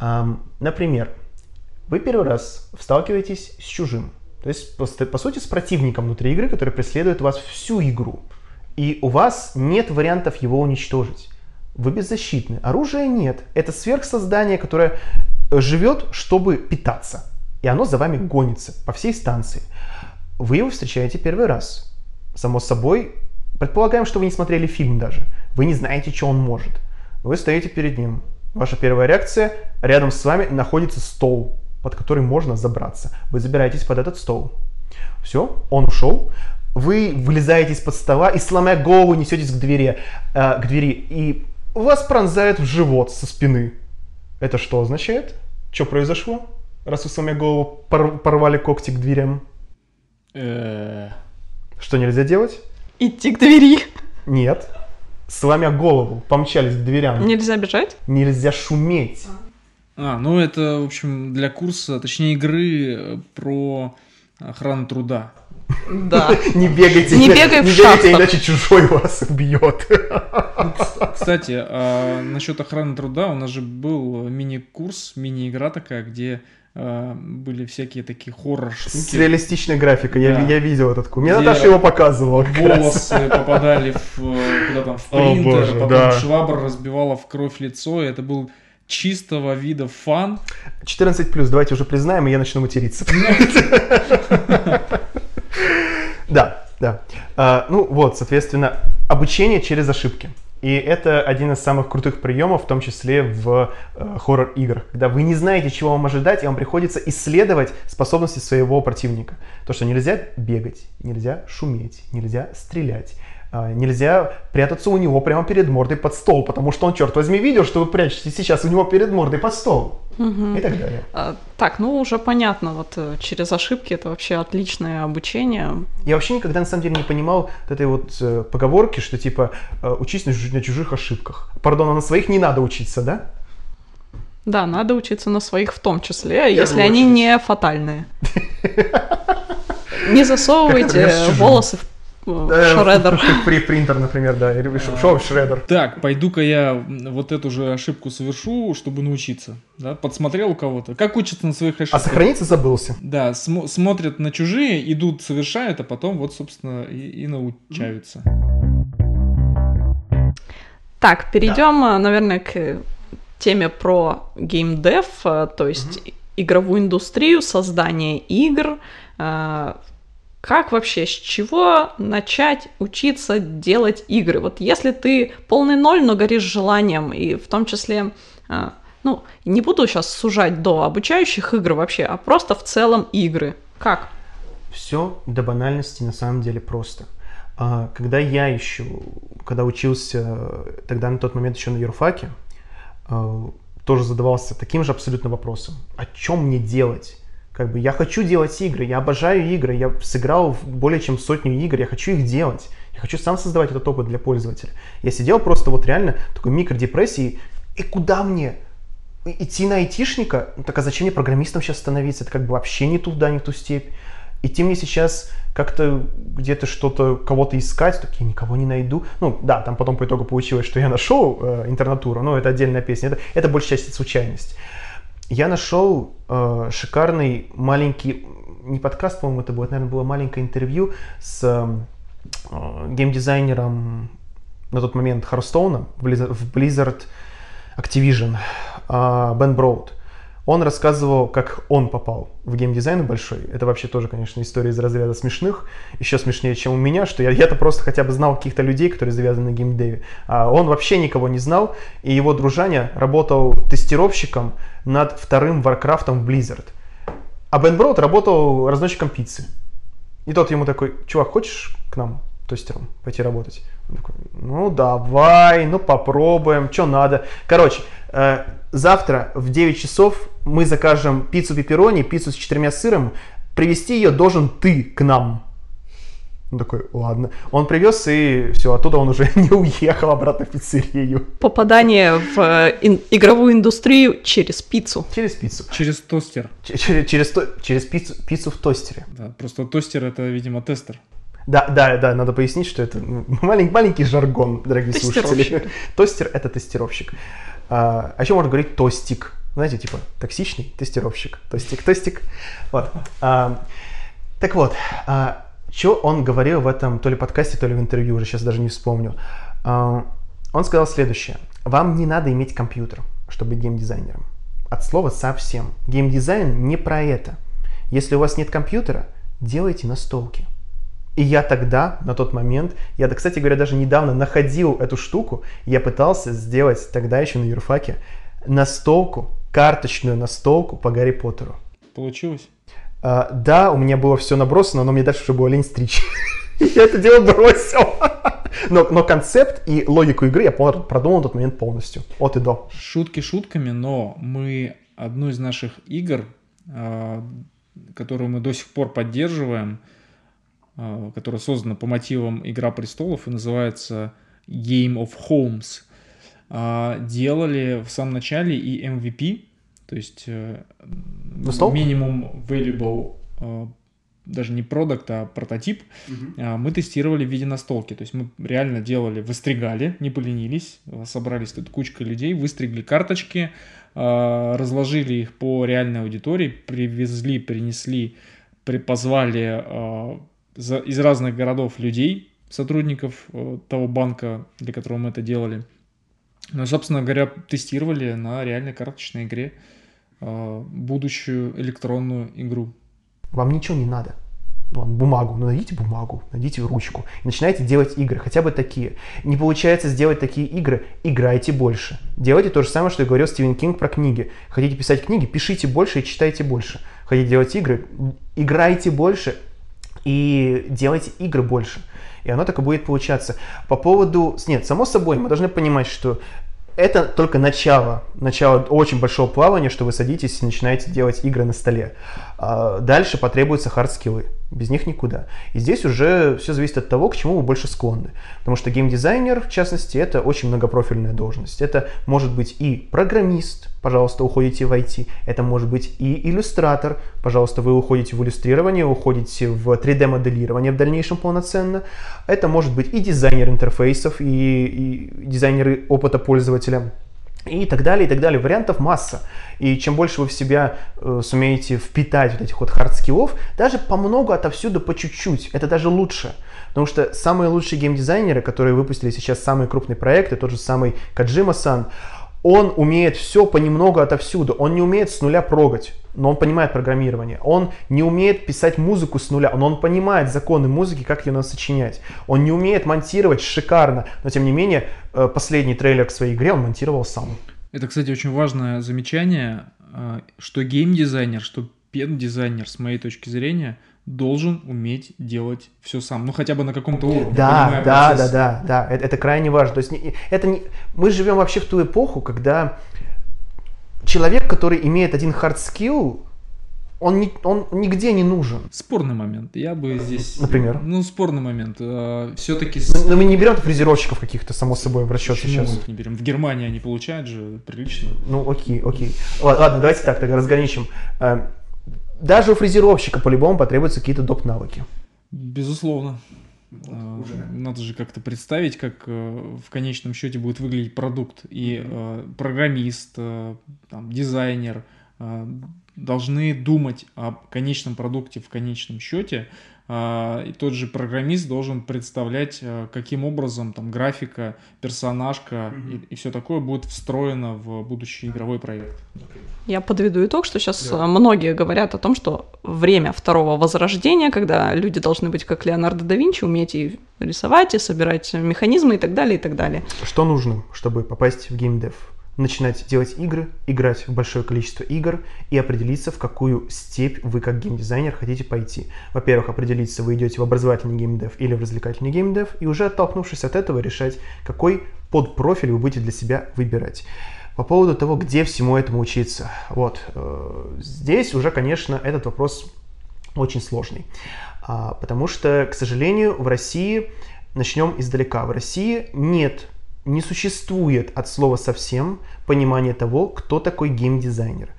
Эм, например, вы первый раз сталкиваетесь с чужим. То есть, по, по сути, с противником внутри игры, который преследует вас всю игру. И у вас нет вариантов его уничтожить вы беззащитны. Оружия нет. Это сверхсоздание, которое э, живет, чтобы питаться. И оно за вами гонится по всей станции. Вы его встречаете первый раз. Само собой, предполагаем, что вы не смотрели фильм даже. Вы не знаете, что он может. Вы стоите перед ним. Ваша первая реакция – рядом с вами находится стол, под который можно забраться. Вы забираетесь под этот стол. Все, он ушел. Вы вылезаете из-под стола и, сломя голову, несетесь к двери, э, к двери. И вас пронзает в живот со спины. Это что означает? Что произошло? Раз вы сломя голову пор- порвали когти к дверям. Что нельзя делать? Идти к двери. Нет. Сломя голову, помчались к дверям. Нельзя бежать? Нельзя шуметь. А, ну это, в общем, для курса, точнее игры э, про охрану труда. Да. Не бегайте, не бегай не бегайте, иначе чужой вас убьет. Кстати, а, насчет охраны труда, у нас же был мини-курс, мини-игра такая, где а, были всякие такие хоррор-штуки. С реалистичной графикой, да. я, я видел этот курс. Мне Наташа его показывала. Волосы попадали в, куда там, в принтер, О, боже, потом да. швабра разбивала в кровь лицо, и это был чистого вида фан. 14 плюс, давайте уже признаем, и я начну материться. Да, да. А, ну вот, соответственно, обучение через ошибки. И это один из самых крутых приемов, в том числе в э, хоррор-играх, когда вы не знаете, чего вам ожидать, и вам приходится исследовать способности своего противника. То, что нельзя бегать, нельзя шуметь, нельзя стрелять, нельзя прятаться у него прямо перед мордой под стол, потому что он, черт возьми, видел, что вы прячетесь сейчас у него перед мордой под стол. Угу. И так далее. А, так, ну уже понятно, вот э, через ошибки это вообще отличное обучение. Я вообще никогда на самом деле не понимал вот этой вот э, поговорки, что типа э, учись на, на чужих ошибках. Пардон, а на своих не надо учиться, да? Да, надо учиться на своих в том числе, Я если они не фатальные. Не засовывайте волосы в Шредер. При принтер, например, да, или шоу Шредер. Так, пойду-ка я вот эту же ошибку совершу, чтобы научиться. Да, подсмотрел у кого-то. Как учатся на своих ошибках? А сохраниться забылся. Да, см- смотрят на чужие, идут, совершают, а потом вот, собственно, и, и научаются. Так, перейдем, да. наверное, к теме про геймдев, то есть угу. игровую индустрию, создание игр, э, как вообще, с чего начать учиться делать игры? Вот если ты полный ноль, но горишь желанием, и в том числе, а, ну, не буду сейчас сужать до обучающих игр вообще, а просто в целом игры. Как? Все до банальности на самом деле просто. А, когда я еще, когда учился тогда на тот момент еще на юрфаке, а, тоже задавался таким же абсолютно вопросом. О чем мне делать? Как бы я хочу делать игры, я обожаю игры, я сыграл более чем сотню игр, я хочу их делать. Я хочу сам создавать этот опыт для пользователя. Я сидел просто вот реально такой микродепрессии. И куда мне? Идти на айтишника? Ну, так а зачем мне программистом сейчас становиться? Это как бы вообще не туда, не ту степь. Идти мне сейчас как-то где-то что-то, кого-то искать, так я никого не найду. Ну, да, там потом по итогу получилось, что я нашел э, интернатуру, но это отдельная песня. Это, это большая часть случайность я нашел э, шикарный маленький, не подкаст, по-моему, это это, наверное, было маленькое интервью с э, геймдизайнером на тот момент Харстоуна в Blizzard Activision, э, Бен Броуд. Он рассказывал, как он попал в геймдизайн большой. Это вообще тоже, конечно, история из разряда смешных. Еще смешнее, чем у меня, что я, я-то просто хотя бы знал каких-то людей, которые завязаны на геймдеве. А он вообще никого не знал, и его дружаня работал тестировщиком над вторым Варкрафтом в Blizzard. А Бен Броуд работал разносчиком пиццы. И тот ему такой, чувак, хочешь к нам тестером пойти работать? Ну давай, ну попробуем, что надо. Короче, э, завтра в 9 часов мы закажем пиццу пепперони, пиццу с четырьмя сыром. Привезти ее должен ты к нам. Он такой, ладно. Он привез, и все, оттуда он уже не уехал обратно в пиццерию. Попадание в э, ин- игровую индустрию через пиццу. Через пиццу. Через тостер. Через, через, через пиццу, пиццу в тостере. Да, просто тостер это, видимо, тестер. Да, да, да, надо пояснить, что это маленький, маленький жаргон, дорогие слушатели. Тостер — это тестировщик. А, а еще можно говорить тостик. Знаете, типа токсичный тестировщик. Тостик, тостик. Вот. А, так вот, а, что он говорил в этом то ли подкасте, то ли в интервью, уже сейчас даже не вспомню. А, он сказал следующее. Вам не надо иметь компьютер, чтобы быть геймдизайнером. От слова совсем. Геймдизайн не про это. Если у вас нет компьютера, делайте настолки. И я тогда, на тот момент, я, кстати говоря, даже недавно находил эту штуку, я пытался сделать тогда еще на юрфаке настолку, карточную настолку по Гарри Поттеру. Получилось? А, да, у меня было все набросано, но мне дальше уже было лень стричь. Я это дело бросил. Но, но концепт и логику игры я продумал на тот момент полностью, от и до. Шутки шутками, но мы одну из наших игр, а, которую мы до сих пор поддерживаем, которая создана по мотивам «Игра престолов» и называется Game of Homes, а, делали в самом начале и MVP, то есть э, минимум valuable э, даже не продукт, а прототип, uh-huh. мы тестировали в виде настолки. То есть мы реально делали, выстригали, не поленились, собрались тут кучка людей, выстригли карточки, разложили их по реальной аудитории, привезли, принесли, позвали из разных городов людей, сотрудников э, того банка, для которого мы это делали. Ну, собственно говоря, тестировали на реальной карточной игре э, будущую электронную игру. Вам ничего не надо. Бумагу, ну найдите бумагу, найдите ручку и начинайте делать игры, хотя бы такие. Не получается сделать такие игры, играйте больше. Делайте то же самое, что и говорил Стивен Кинг про книги. Хотите писать книги, пишите больше и читайте больше. Хотите делать игры, играйте больше, и делайте игры больше. И оно так и будет получаться. По поводу... Нет, само собой, мы должны понимать, что это только начало, начало очень большого плавания, что вы садитесь и начинаете делать игры на столе. А дальше потребуются хардскиллы. Без них никуда. И здесь уже все зависит от того, к чему вы больше склонны. Потому что геймдизайнер, в частности, это очень многопрофильная должность. Это может быть и программист, пожалуйста, уходите в IT. Это может быть и иллюстратор, пожалуйста, вы уходите в иллюстрирование, уходите в 3D-моделирование в дальнейшем полноценно. Это может быть и дизайнер интерфейсов, и, и дизайнеры опыта пользователя и так далее, и так далее. Вариантов масса. И чем больше вы в себя э, сумеете впитать вот этих вот хардскиллов, даже по много отовсюду, по чуть-чуть, это даже лучше. Потому что самые лучшие геймдизайнеры, которые выпустили сейчас самые крупные проекты, тот же самый Каджима-сан, он умеет все понемногу отовсюду. Он не умеет с нуля прогать, но он понимает программирование. Он не умеет писать музыку с нуля, но он понимает законы музыки, как ее надо сочинять. Он не умеет монтировать шикарно, но тем не менее э, последний трейлер к своей игре он монтировал сам. Это, кстати, очень важное замечание, э, что геймдизайнер, что пен-дизайнер, с моей точки зрения – должен уметь делать все сам, ну хотя бы на каком-то уровне. Да, да, да, да, да, это, это крайне важно. То есть это не, мы живем вообще в ту эпоху, когда человек, который имеет один hard skill, он, не, он нигде не нужен. Спорный момент. Я бы здесь... Например? Ну, спорный момент. А, Все-таки... Но, но мы не берем фрезеровщиков каких-то, само собой, в расчет Почему сейчас. не берем? В Германии они получают же прилично. Ну, окей, окей. Ладно, ладно давайте так, тогда разграничим. Эм, даже у фрезеровщика по-любому потребуются какие-то доп. навыки. Безусловно. Вот, уже. Надо же как-то представить, как э, в конечном счете будет выглядеть продукт. И э, программист, э, там, дизайнер должны думать о конечном продукте в конечном счете, а, и тот же программист должен представлять, а, каким образом там графика, персонажка mm-hmm. и, и все такое будет встроено в будущий игровой проект. Я подведу итог, что сейчас да. многие говорят о том, что время второго возрождения, когда люди должны быть как Леонардо да Винчи, уметь и рисовать, и собирать механизмы и так далее, и так далее. Что нужно, чтобы попасть в геймдев? Начинать делать игры, играть в большое количество игр и определиться, в какую степь вы как геймдизайнер хотите пойти. Во-первых, определиться, вы идете в образовательный геймдев или в развлекательный геймдев, и уже оттолкнувшись от этого, решать, какой подпрофиль вы будете для себя выбирать. По поводу того, где всему этому учиться. Вот, э, здесь уже, конечно, этот вопрос очень сложный. А, потому что, к сожалению, в России, начнем издалека, в России нет не существует от слова совсем понимания того, кто такой геймдизайнер.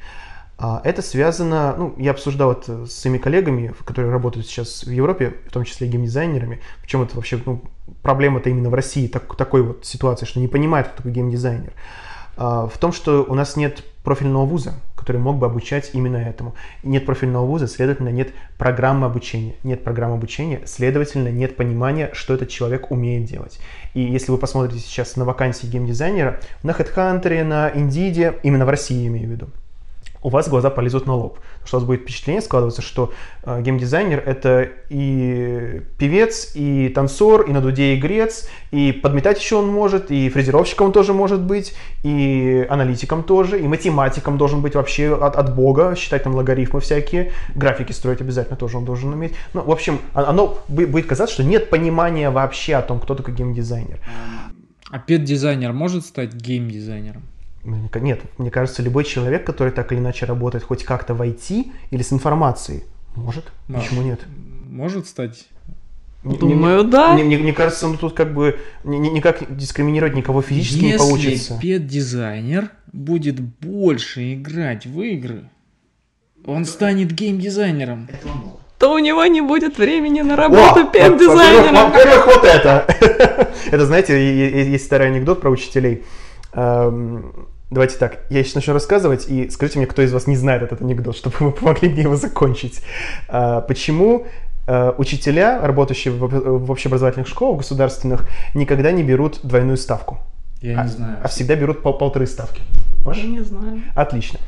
А, это связано, ну, я обсуждал это с своими коллегами, которые работают сейчас в Европе, в том числе геймдизайнерами. Причем это вообще ну, проблема-то именно в России, так, такой вот ситуации, что не понимают, кто такой геймдизайнер. А, в том, что у нас нет профильного вуза, который мог бы обучать именно этому. Нет профильного вуза, следовательно, нет программы обучения. Нет программы обучения, следовательно, нет понимания, что этот человек умеет делать. И если вы посмотрите сейчас на вакансии геймдизайнера, на HeadHunter, на Indeed, именно в России имею в виду, у вас глаза полезут на лоб. Потому что у вас будет впечатление складываться, что э, геймдизайнер это и певец, и танцор, и на дуде игрец, и подметать еще он может, и фрезеровщиком он тоже может быть, и аналитиком тоже, и математиком должен быть вообще от, от бога, считать там логарифмы всякие, графики строить обязательно тоже он должен уметь. Ну, в общем, оно будет казаться, что нет понимания вообще о том, кто такой геймдизайнер. А пет-дизайнер может стать геймдизайнером? Нет, мне кажется, любой человек, который так или иначе работает хоть как-то в IT или с информацией, может. Да. Почему нет? Может стать. Думаю, мне, да. Мне, мне, мне кажется, ну тут как бы никак дискриминировать никого физически Если не получится. Если пет-дизайнер будет больше играть в игры, он станет геймдизайнером. то у него не будет времени на работу пет-дизайнером. Во-первых, вот это. Это, знаете, есть старый анекдот про учителей Эм, давайте так, я сейчас начну рассказывать, и скажите мне, кто из вас не знает этот анекдот, чтобы вы помогли мне его закончить. Э, почему э, учителя, работающие в общеобразовательных школах государственных, никогда не берут двойную ставку? Я а, не знаю. А всегда берут пол полторы ставки. Можешь? Не знаю. Отлично.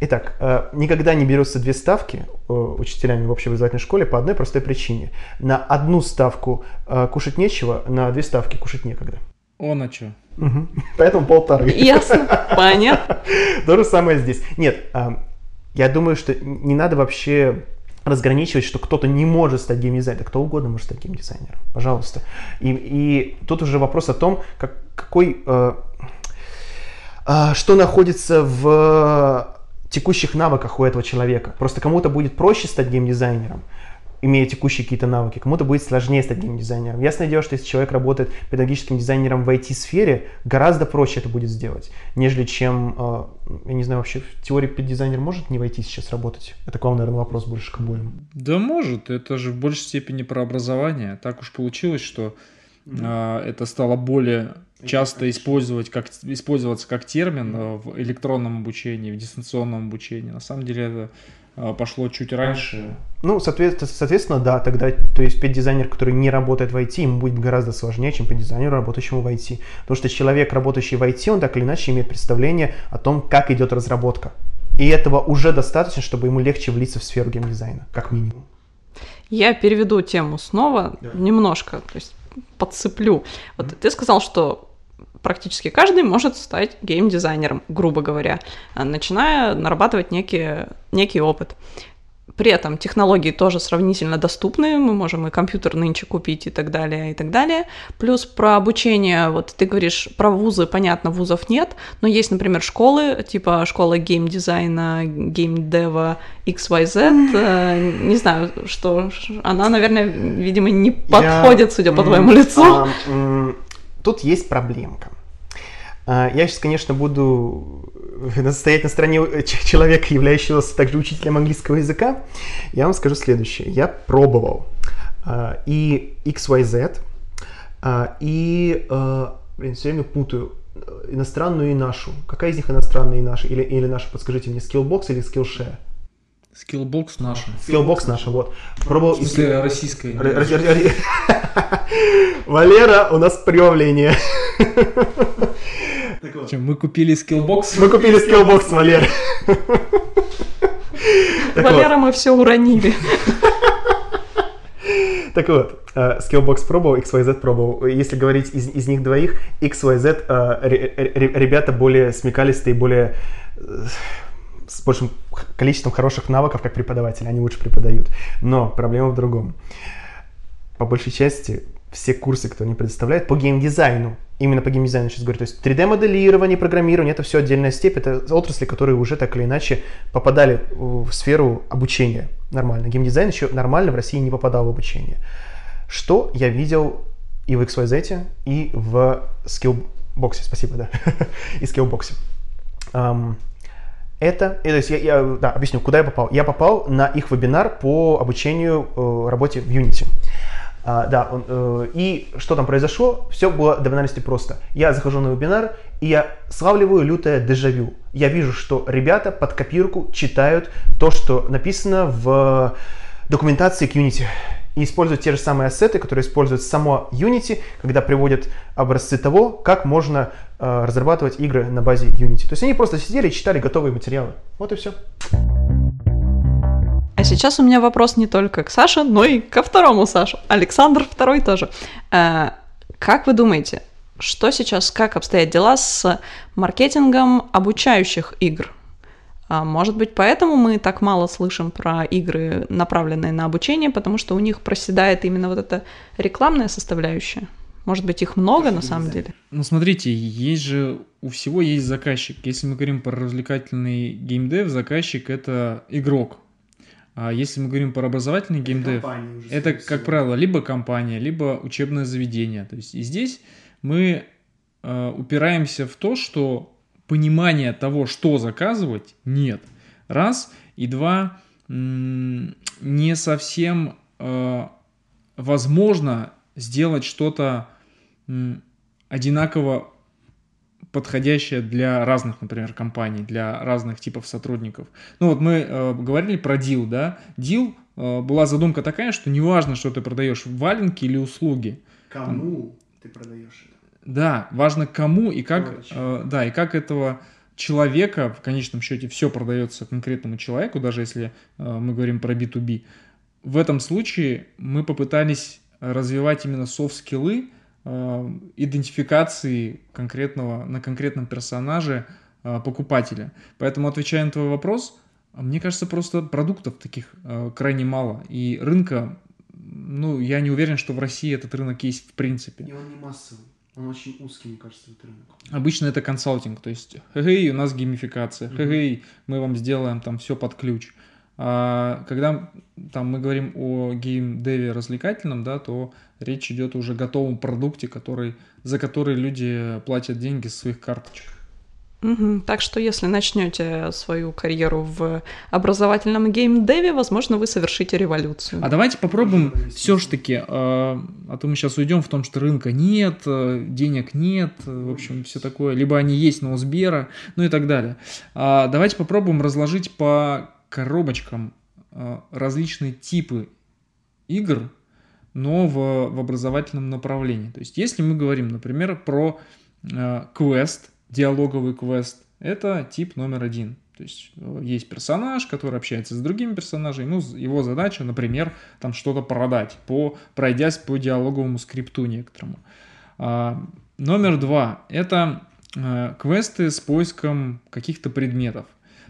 Итак, э, никогда не берутся две ставки учителями в общеобразовательной школе по одной простой причине. На одну ставку кушать нечего, на две ставки кушать некогда. О, на что? Угу. Поэтому полторы. Ясно, понятно. То же самое здесь. Нет, я думаю, что не надо вообще разграничивать, что кто-то не может стать геймдизайнером, кто угодно может стать геймдизайнером, пожалуйста. И, и тут уже вопрос о том, как, какой, э, э, что находится в текущих навыках у этого человека. Просто кому-то будет проще стать геймдизайнером, имея текущие какие-то навыки, кому-то будет сложнее стать геймдизайнером. Ясное дело, что если человек работает педагогическим дизайнером в IT-сфере, гораздо проще это будет сделать, нежели чем, э, я не знаю, вообще в теории педдизайнер может не войти сейчас работать? Это к вам, наверное, вопрос больше к обоим. Да может, это же в большей степени про образование. Так уж получилось, что э, это стало более часто использовать как, использоваться как термин э, в электронном обучении, в дистанционном обучении. На самом деле это пошло чуть раньше. Ну, соответственно, соответственно, да, тогда, то есть педдизайнер, который не работает в IT, ему будет гораздо сложнее, чем педдизайнеру, работающему в IT. Потому что человек, работающий в IT, он так или иначе имеет представление о том, как идет разработка. И этого уже достаточно, чтобы ему легче влиться в сферу геймдизайна, как минимум. Я переведу тему снова да. немножко, то есть подцеплю. Вот mm-hmm. ты сказал, что практически каждый может стать геймдизайнером, грубо говоря, начиная нарабатывать некий, некий опыт. При этом технологии тоже сравнительно доступны, мы можем и компьютер нынче купить и так далее, и так далее. Плюс про обучение, вот ты говоришь про вузы, понятно, вузов нет, но есть, например, школы, типа школа геймдизайна, геймдева XYZ, э, не знаю, что она, наверное, видимо, не подходит, Я... судя по твоему лицу. Тут есть проблемка. А, я сейчас, конечно, буду стоять на стороне человека, являющегося также учителем английского языка. Я вам скажу следующее. Я пробовал а, и XYZ, а, и, блин, все время путаю, иностранную и нашу. Какая из них иностранная и наша? Или, или наша, подскажите мне, Skillbox или Skillshare? Skillbox наша. Skillbox наша, вот. Пробовал... В смысле, российская. Валера, у нас проявление. Чем, мы купили Skillbox? Мы купили Skillbox, Валера. Валера, мы все уронили. Так вот, э, Skillbox пробовал, XYZ пробовал. Если говорить из, из них двоих, XYZ э, ребята более смекалистые, более э, с большим количеством хороших навыков как преподаватели, они лучше преподают. Но проблема в другом. По большей части все курсы, кто они предоставляют, по геймдизайну, именно по геймдизайну сейчас говорю, то есть 3D-моделирование, программирование, это все отдельная степь, это отрасли, которые уже так или иначе попадали в сферу обучения нормально. Геймдизайн еще нормально в России не попадал в обучение. Что я видел и в XYZ, и в Skillbox, спасибо, да, и. Um, это, то есть я, я да, объясню, куда я попал. Я попал на их вебинар по обучению э, работе в Unity. А, да, он, э, и что там произошло? Все было до банальности просто. Я захожу на вебинар, и я славливаю лютое дежавю. Я вижу, что ребята под копирку читают то, что написано в документации к Unity и используют те же самые ассеты, которые используют само Unity, когда приводят образцы того, как можно э, разрабатывать игры на базе Unity. То есть они просто сидели и читали готовые материалы. Вот и все. А сейчас у меня вопрос не только к Саше, но и ко второму Сашу. Александр второй тоже. Э, как вы думаете, что сейчас, как обстоят дела с маркетингом обучающих игр? А может быть, поэтому мы так мало слышим про игры, направленные на обучение, потому что у них проседает именно вот эта рекламная составляющая. Может быть, их много на самом деле? Ну, смотрите, есть же, у всего есть заказчик. Если мы говорим про развлекательный геймдев, заказчик — это игрок. А если мы говорим про образовательный геймдев, это, как правило, либо компания, либо учебное заведение. То есть и здесь мы э, упираемся в то, что понимания того, что заказывать, нет. Раз. И два, не совсем э, возможно сделать что-то одинаково подходящее для разных, например, компаний, для разных типов сотрудников. Ну вот мы э, говорили про deal, да? Deal э, была задумка такая, что неважно, что ты продаешь, валенки или услуги. Кому ты продаешь да, важно кому и как, э, да, и как этого человека, в конечном счете, все продается конкретному человеку, даже если э, мы говорим про B2B. В этом случае мы попытались развивать именно софт-скиллы э, идентификации конкретного, на конкретном персонаже э, покупателя. Поэтому, отвечая на твой вопрос, Мне кажется, просто продуктов таких э, крайне мало. И рынка, ну, я не уверен, что в России этот рынок есть в принципе. И он не массовый. Он очень узкий, мне кажется, этот рынок. Обычно это консалтинг, то есть, хей, у нас геймификация, хей, мы вам сделаем там все под ключ. А когда там мы говорим о гейм-деве развлекательном, да, то речь идет уже о готовом продукте, который, за который люди платят деньги с своих карточек. Угу. Так что, если начнете свою карьеру в образовательном геймдеве, возможно, вы совершите революцию. А давайте попробуем все-таки, э, а то мы сейчас уйдем в том, что рынка нет, э, денег нет, э, в общем, все такое, либо они есть, но у Сбера, ну и так далее. А давайте попробуем разложить по коробочкам э, различные типы игр, но в, в образовательном направлении. То есть, если мы говорим, например, про э, квест, диалоговый квест, это тип номер один. То есть э, есть персонаж, который общается с другими персонажами, ну, его задача, например, там что-то продать, по, пройдясь по диалоговому скрипту некоторому. А, номер два – это э, квесты с поиском каких-то предметов.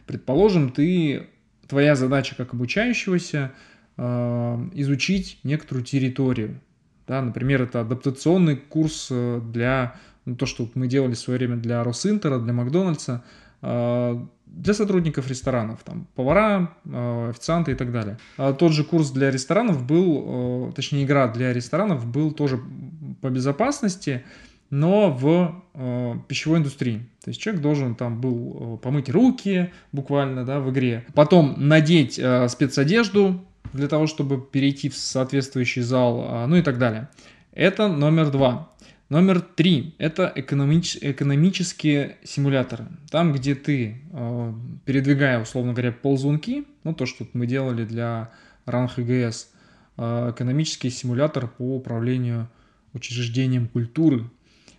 Предположим, ты, твоя задача как обучающегося э, изучить некоторую территорию. Да, например, это адаптационный курс для то, что мы делали в свое время для Росинтера, для Макдональдса, а, для сотрудников ресторанов, там, повара, а, официанты и так далее. А тот же курс для ресторанов был, точнее, игра для ресторанов был тоже по безопасности, но в пищевой индустрии. То есть человек должен там был помыть руки буквально, да, в игре. Потом надеть спецодежду для того, чтобы перейти в соответствующий зал, ну и так далее. Это номер два. Номер три – это экономич, экономические симуляторы. Там, где ты, э, передвигая, условно говоря, ползунки, ну, то, что мы делали для RAN HGS, э, экономический симулятор по управлению учреждением культуры.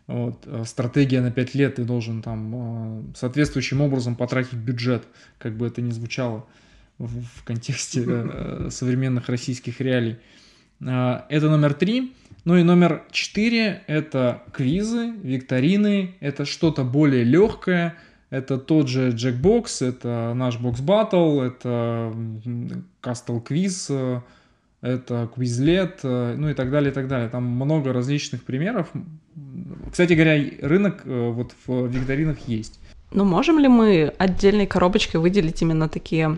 Вот, э, стратегия на 5 лет, ты должен там соответствующим образом потратить бюджет, как бы это ни звучало в, в контексте современных российских реалий. Это номер три – ну и номер четыре – это квизы, викторины, это что-то более легкое, это тот же Jackbox, это наш Box Battle, это Castle Quiz, это Quizlet, ну и так далее, и так далее. Там много различных примеров. Кстати говоря, рынок э, вот в викторинах есть. Ну, можем ли мы отдельной коробочкой выделить именно такие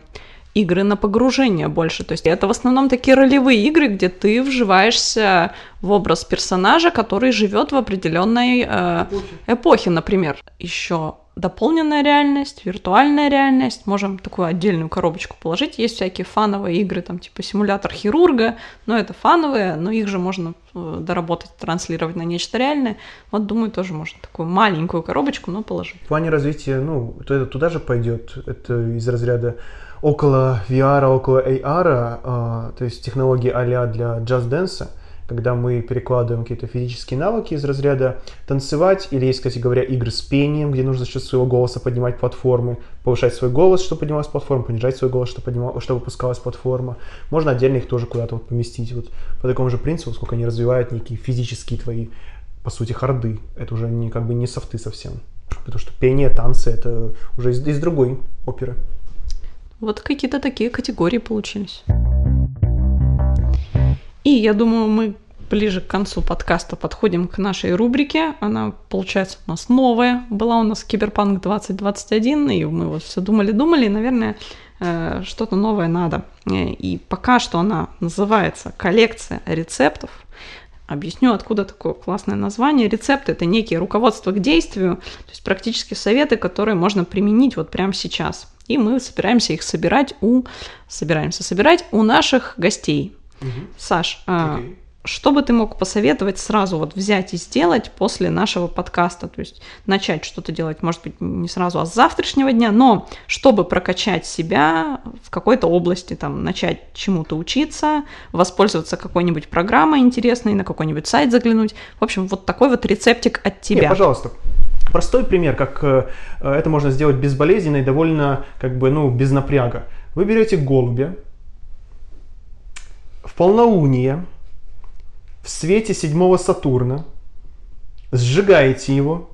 игры на погружение больше. То есть это в основном такие ролевые игры, где ты вживаешься в образ персонажа, который живет в определенной э, эпохе, например. Еще дополненная реальность, виртуальная реальность. Можем такую отдельную коробочку положить. Есть всякие фановые игры, там типа симулятор хирурга, но это фановые, но их же можно э, доработать, транслировать на нечто реальное. Вот, думаю, тоже можно такую маленькую коробочку, но положить. В плане развития, ну, то это туда же пойдет. Это из разряда около VR, около AR, а, то есть технологии а для джаз-дэнса, когда мы перекладываем какие-то физические навыки из разряда танцевать, или есть, кстати говоря, игры с пением, где нужно за счет своего голоса поднимать платформы, повышать свой голос, чтобы поднималась платформа, понижать свой голос, чтобы, поднимал, чтобы выпускалась платформа. Можно отдельно их тоже куда-то вот поместить. Вот по такому же принципу, сколько они развивают некие физические твои, по сути, харды. Это уже не, как бы не софты совсем. Потому что пение, танцы, это уже из, из другой оперы. Вот какие-то такие категории получились. И я думаю, мы ближе к концу подкаста подходим к нашей рубрике. Она, получается, у нас новая. Была у нас Киберпанк 2021, и мы вот все думали-думали, и, наверное, э, что-то новое надо. И пока что она называется «Коллекция рецептов». Объясню, откуда такое классное название. Рецепты – это некие руководства к действию, то есть практически советы, которые можно применить вот прямо сейчас. И мы собираемся их собирать у, собираемся собирать у наших гостей. Угу. Саш, okay. а, что бы ты мог посоветовать сразу вот взять и сделать после нашего подкаста? То есть начать что-то делать, может быть, не сразу, а с завтрашнего дня, но чтобы прокачать себя в какой-то области, там, начать чему-то учиться, воспользоваться какой-нибудь программой интересной, на какой-нибудь сайт заглянуть. В общем, вот такой вот рецептик от тебя. Не, пожалуйста. Простой пример, как э, это можно сделать безболезненно и довольно как бы, ну, без напряга. Вы берете голубя в полнолуние, в свете седьмого Сатурна, сжигаете его,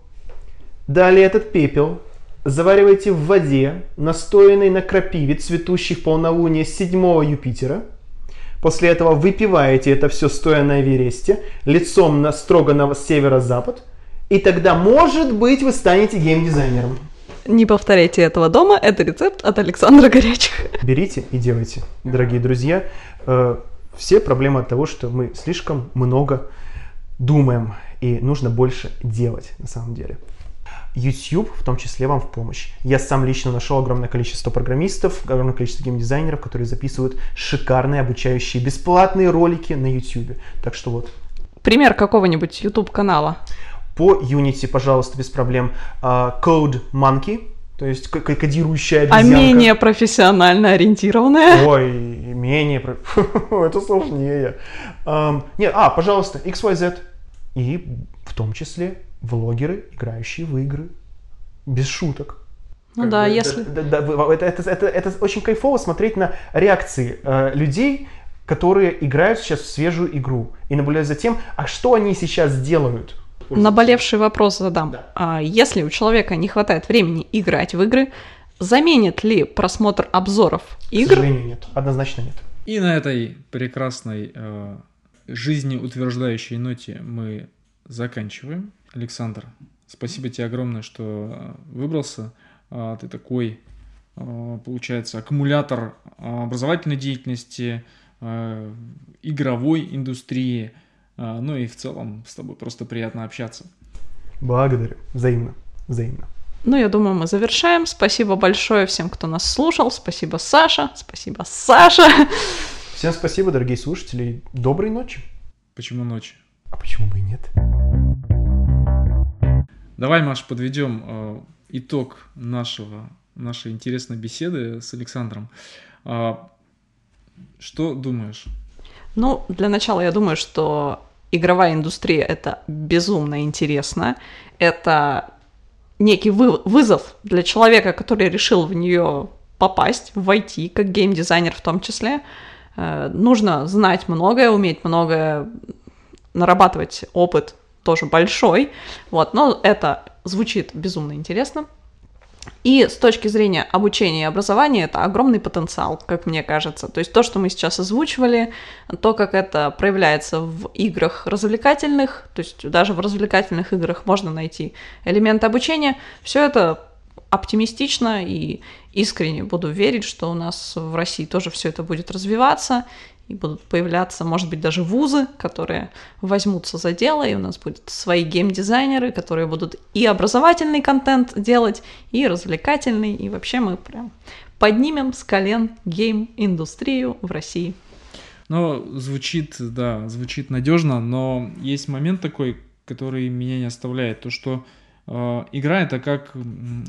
далее этот пепел завариваете в воде, настоянной на крапиве, цветущих полнолуния седьмого Юпитера. После этого выпиваете это все стоя на Эвересте, лицом на, строго на северо-запад. И тогда, может быть, вы станете геймдизайнером. Не повторяйте этого дома, это рецепт от Александра Горячих. Берите и делайте, дорогие друзья. Э, все проблемы от того, что мы слишком много думаем, и нужно больше делать на самом деле. YouTube в том числе вам в помощь. Я сам лично нашел огромное количество программистов, огромное количество геймдизайнеров, которые записывают шикарные обучающие бесплатные ролики на YouTube. Так что вот. Пример какого-нибудь YouTube канала. По Unity, пожалуйста, без проблем. Uh, Code Monkey, то есть кодирующая обезьянка. А менее профессионально ориентированная? Ой, менее... Это сложнее. Um, нет, а, пожалуйста, XYZ. И в том числе влогеры, играющие в игры. Без шуток. Ну как да, бы, если... Да, да, да, это, это, это, это очень кайфово смотреть на реакции э, людей, которые играют сейчас в свежую игру. И наблюдать за тем, а что они сейчас делают. Наболевший вопрос задам. Да. А, если у человека не хватает времени играть в игры, заменит ли просмотр обзоров игр? К сожалению, нет. Однозначно нет. И на этой прекрасной э, жизнеутверждающей ноте мы заканчиваем. Александр, спасибо тебе огромное, что э, выбрался. А, ты такой, э, получается, аккумулятор образовательной деятельности, э, игровой индустрии. А, ну и в целом с тобой просто приятно общаться. Благодарю. Взаимно. Взаимно. Ну, я думаю, мы завершаем. Спасибо большое всем, кто нас слушал. Спасибо, Саша. Спасибо, Саша. Всем спасибо, дорогие слушатели. Доброй ночи. Почему ночи? А почему бы и нет? Давай, Маш, подведем э, итог нашего, нашей интересной беседы с Александром. Э, что думаешь? Ну, для начала я думаю, что игровая индустрия это безумно интересно. Это некий вы, вызов для человека, который решил в нее попасть, войти, как геймдизайнер в том числе. Э, нужно знать многое, уметь многое, нарабатывать опыт тоже большой, вот, но это звучит безумно интересно. И с точки зрения обучения и образования это огромный потенциал, как мне кажется. То есть то, что мы сейчас озвучивали, то, как это проявляется в играх развлекательных, то есть даже в развлекательных играх можно найти элементы обучения, все это оптимистично и искренне буду верить, что у нас в России тоже все это будет развиваться, и будут появляться, может быть, даже вузы, которые возьмутся за дело, и у нас будут свои геймдизайнеры, которые будут и образовательный контент делать, и развлекательный, и вообще мы прям поднимем с колен гейм-индустрию в России. Ну, звучит, да, звучит надежно, но есть момент такой, который меня не оставляет, то что игра это как,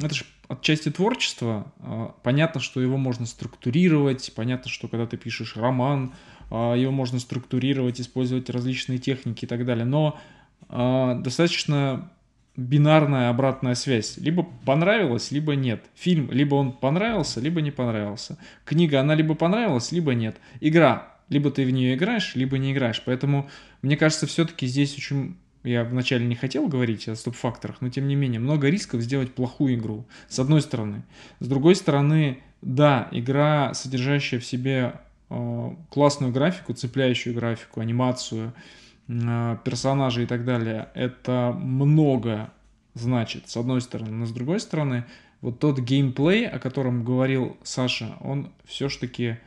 это же отчасти творчества. Э, понятно, что его можно структурировать, понятно, что когда ты пишешь роман, а, его можно структурировать, использовать различные техники и так далее. Но достаточно бинарная обратная связь. Либо понравилось, либо нет. Фильм, либо он понравился, либо не понравился. Книга, она либо понравилась, либо нет. Игра, либо ты в нее играешь, либо не играешь. Поэтому, мне кажется, все-таки здесь очень... Я вначале не хотел говорить о стоп-факторах, но тем не менее, много рисков сделать плохую игру, с одной стороны. С другой стороны, да, игра, содержащая в себе Э, классную графику, цепляющую графику, анимацию, э, персонажей и так далее, это много значит, с одной стороны. Но с другой стороны, вот тот геймплей, о котором говорил Саша, он все-таки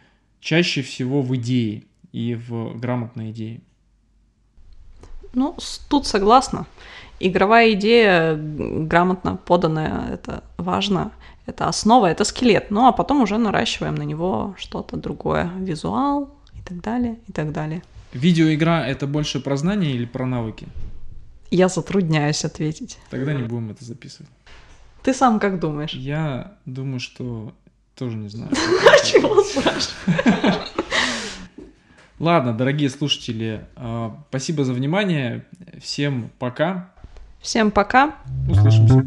чаще всего в идее и в грамотной идее. Ну, тут согласна. Игровая идея грамотно поданная, это важно это основа, это скелет. Ну а потом уже наращиваем на него что-то другое, визуал и так далее, и так далее. Видеоигра это больше про знания или про навыки? Я затрудняюсь ответить. Тогда не будем это записывать. Ты сам как думаешь? Я думаю, что тоже не знаю. Чего спрашиваешь? Ладно, дорогие слушатели, а, спасибо за внимание. Всем пока. Всем пока. Услышимся.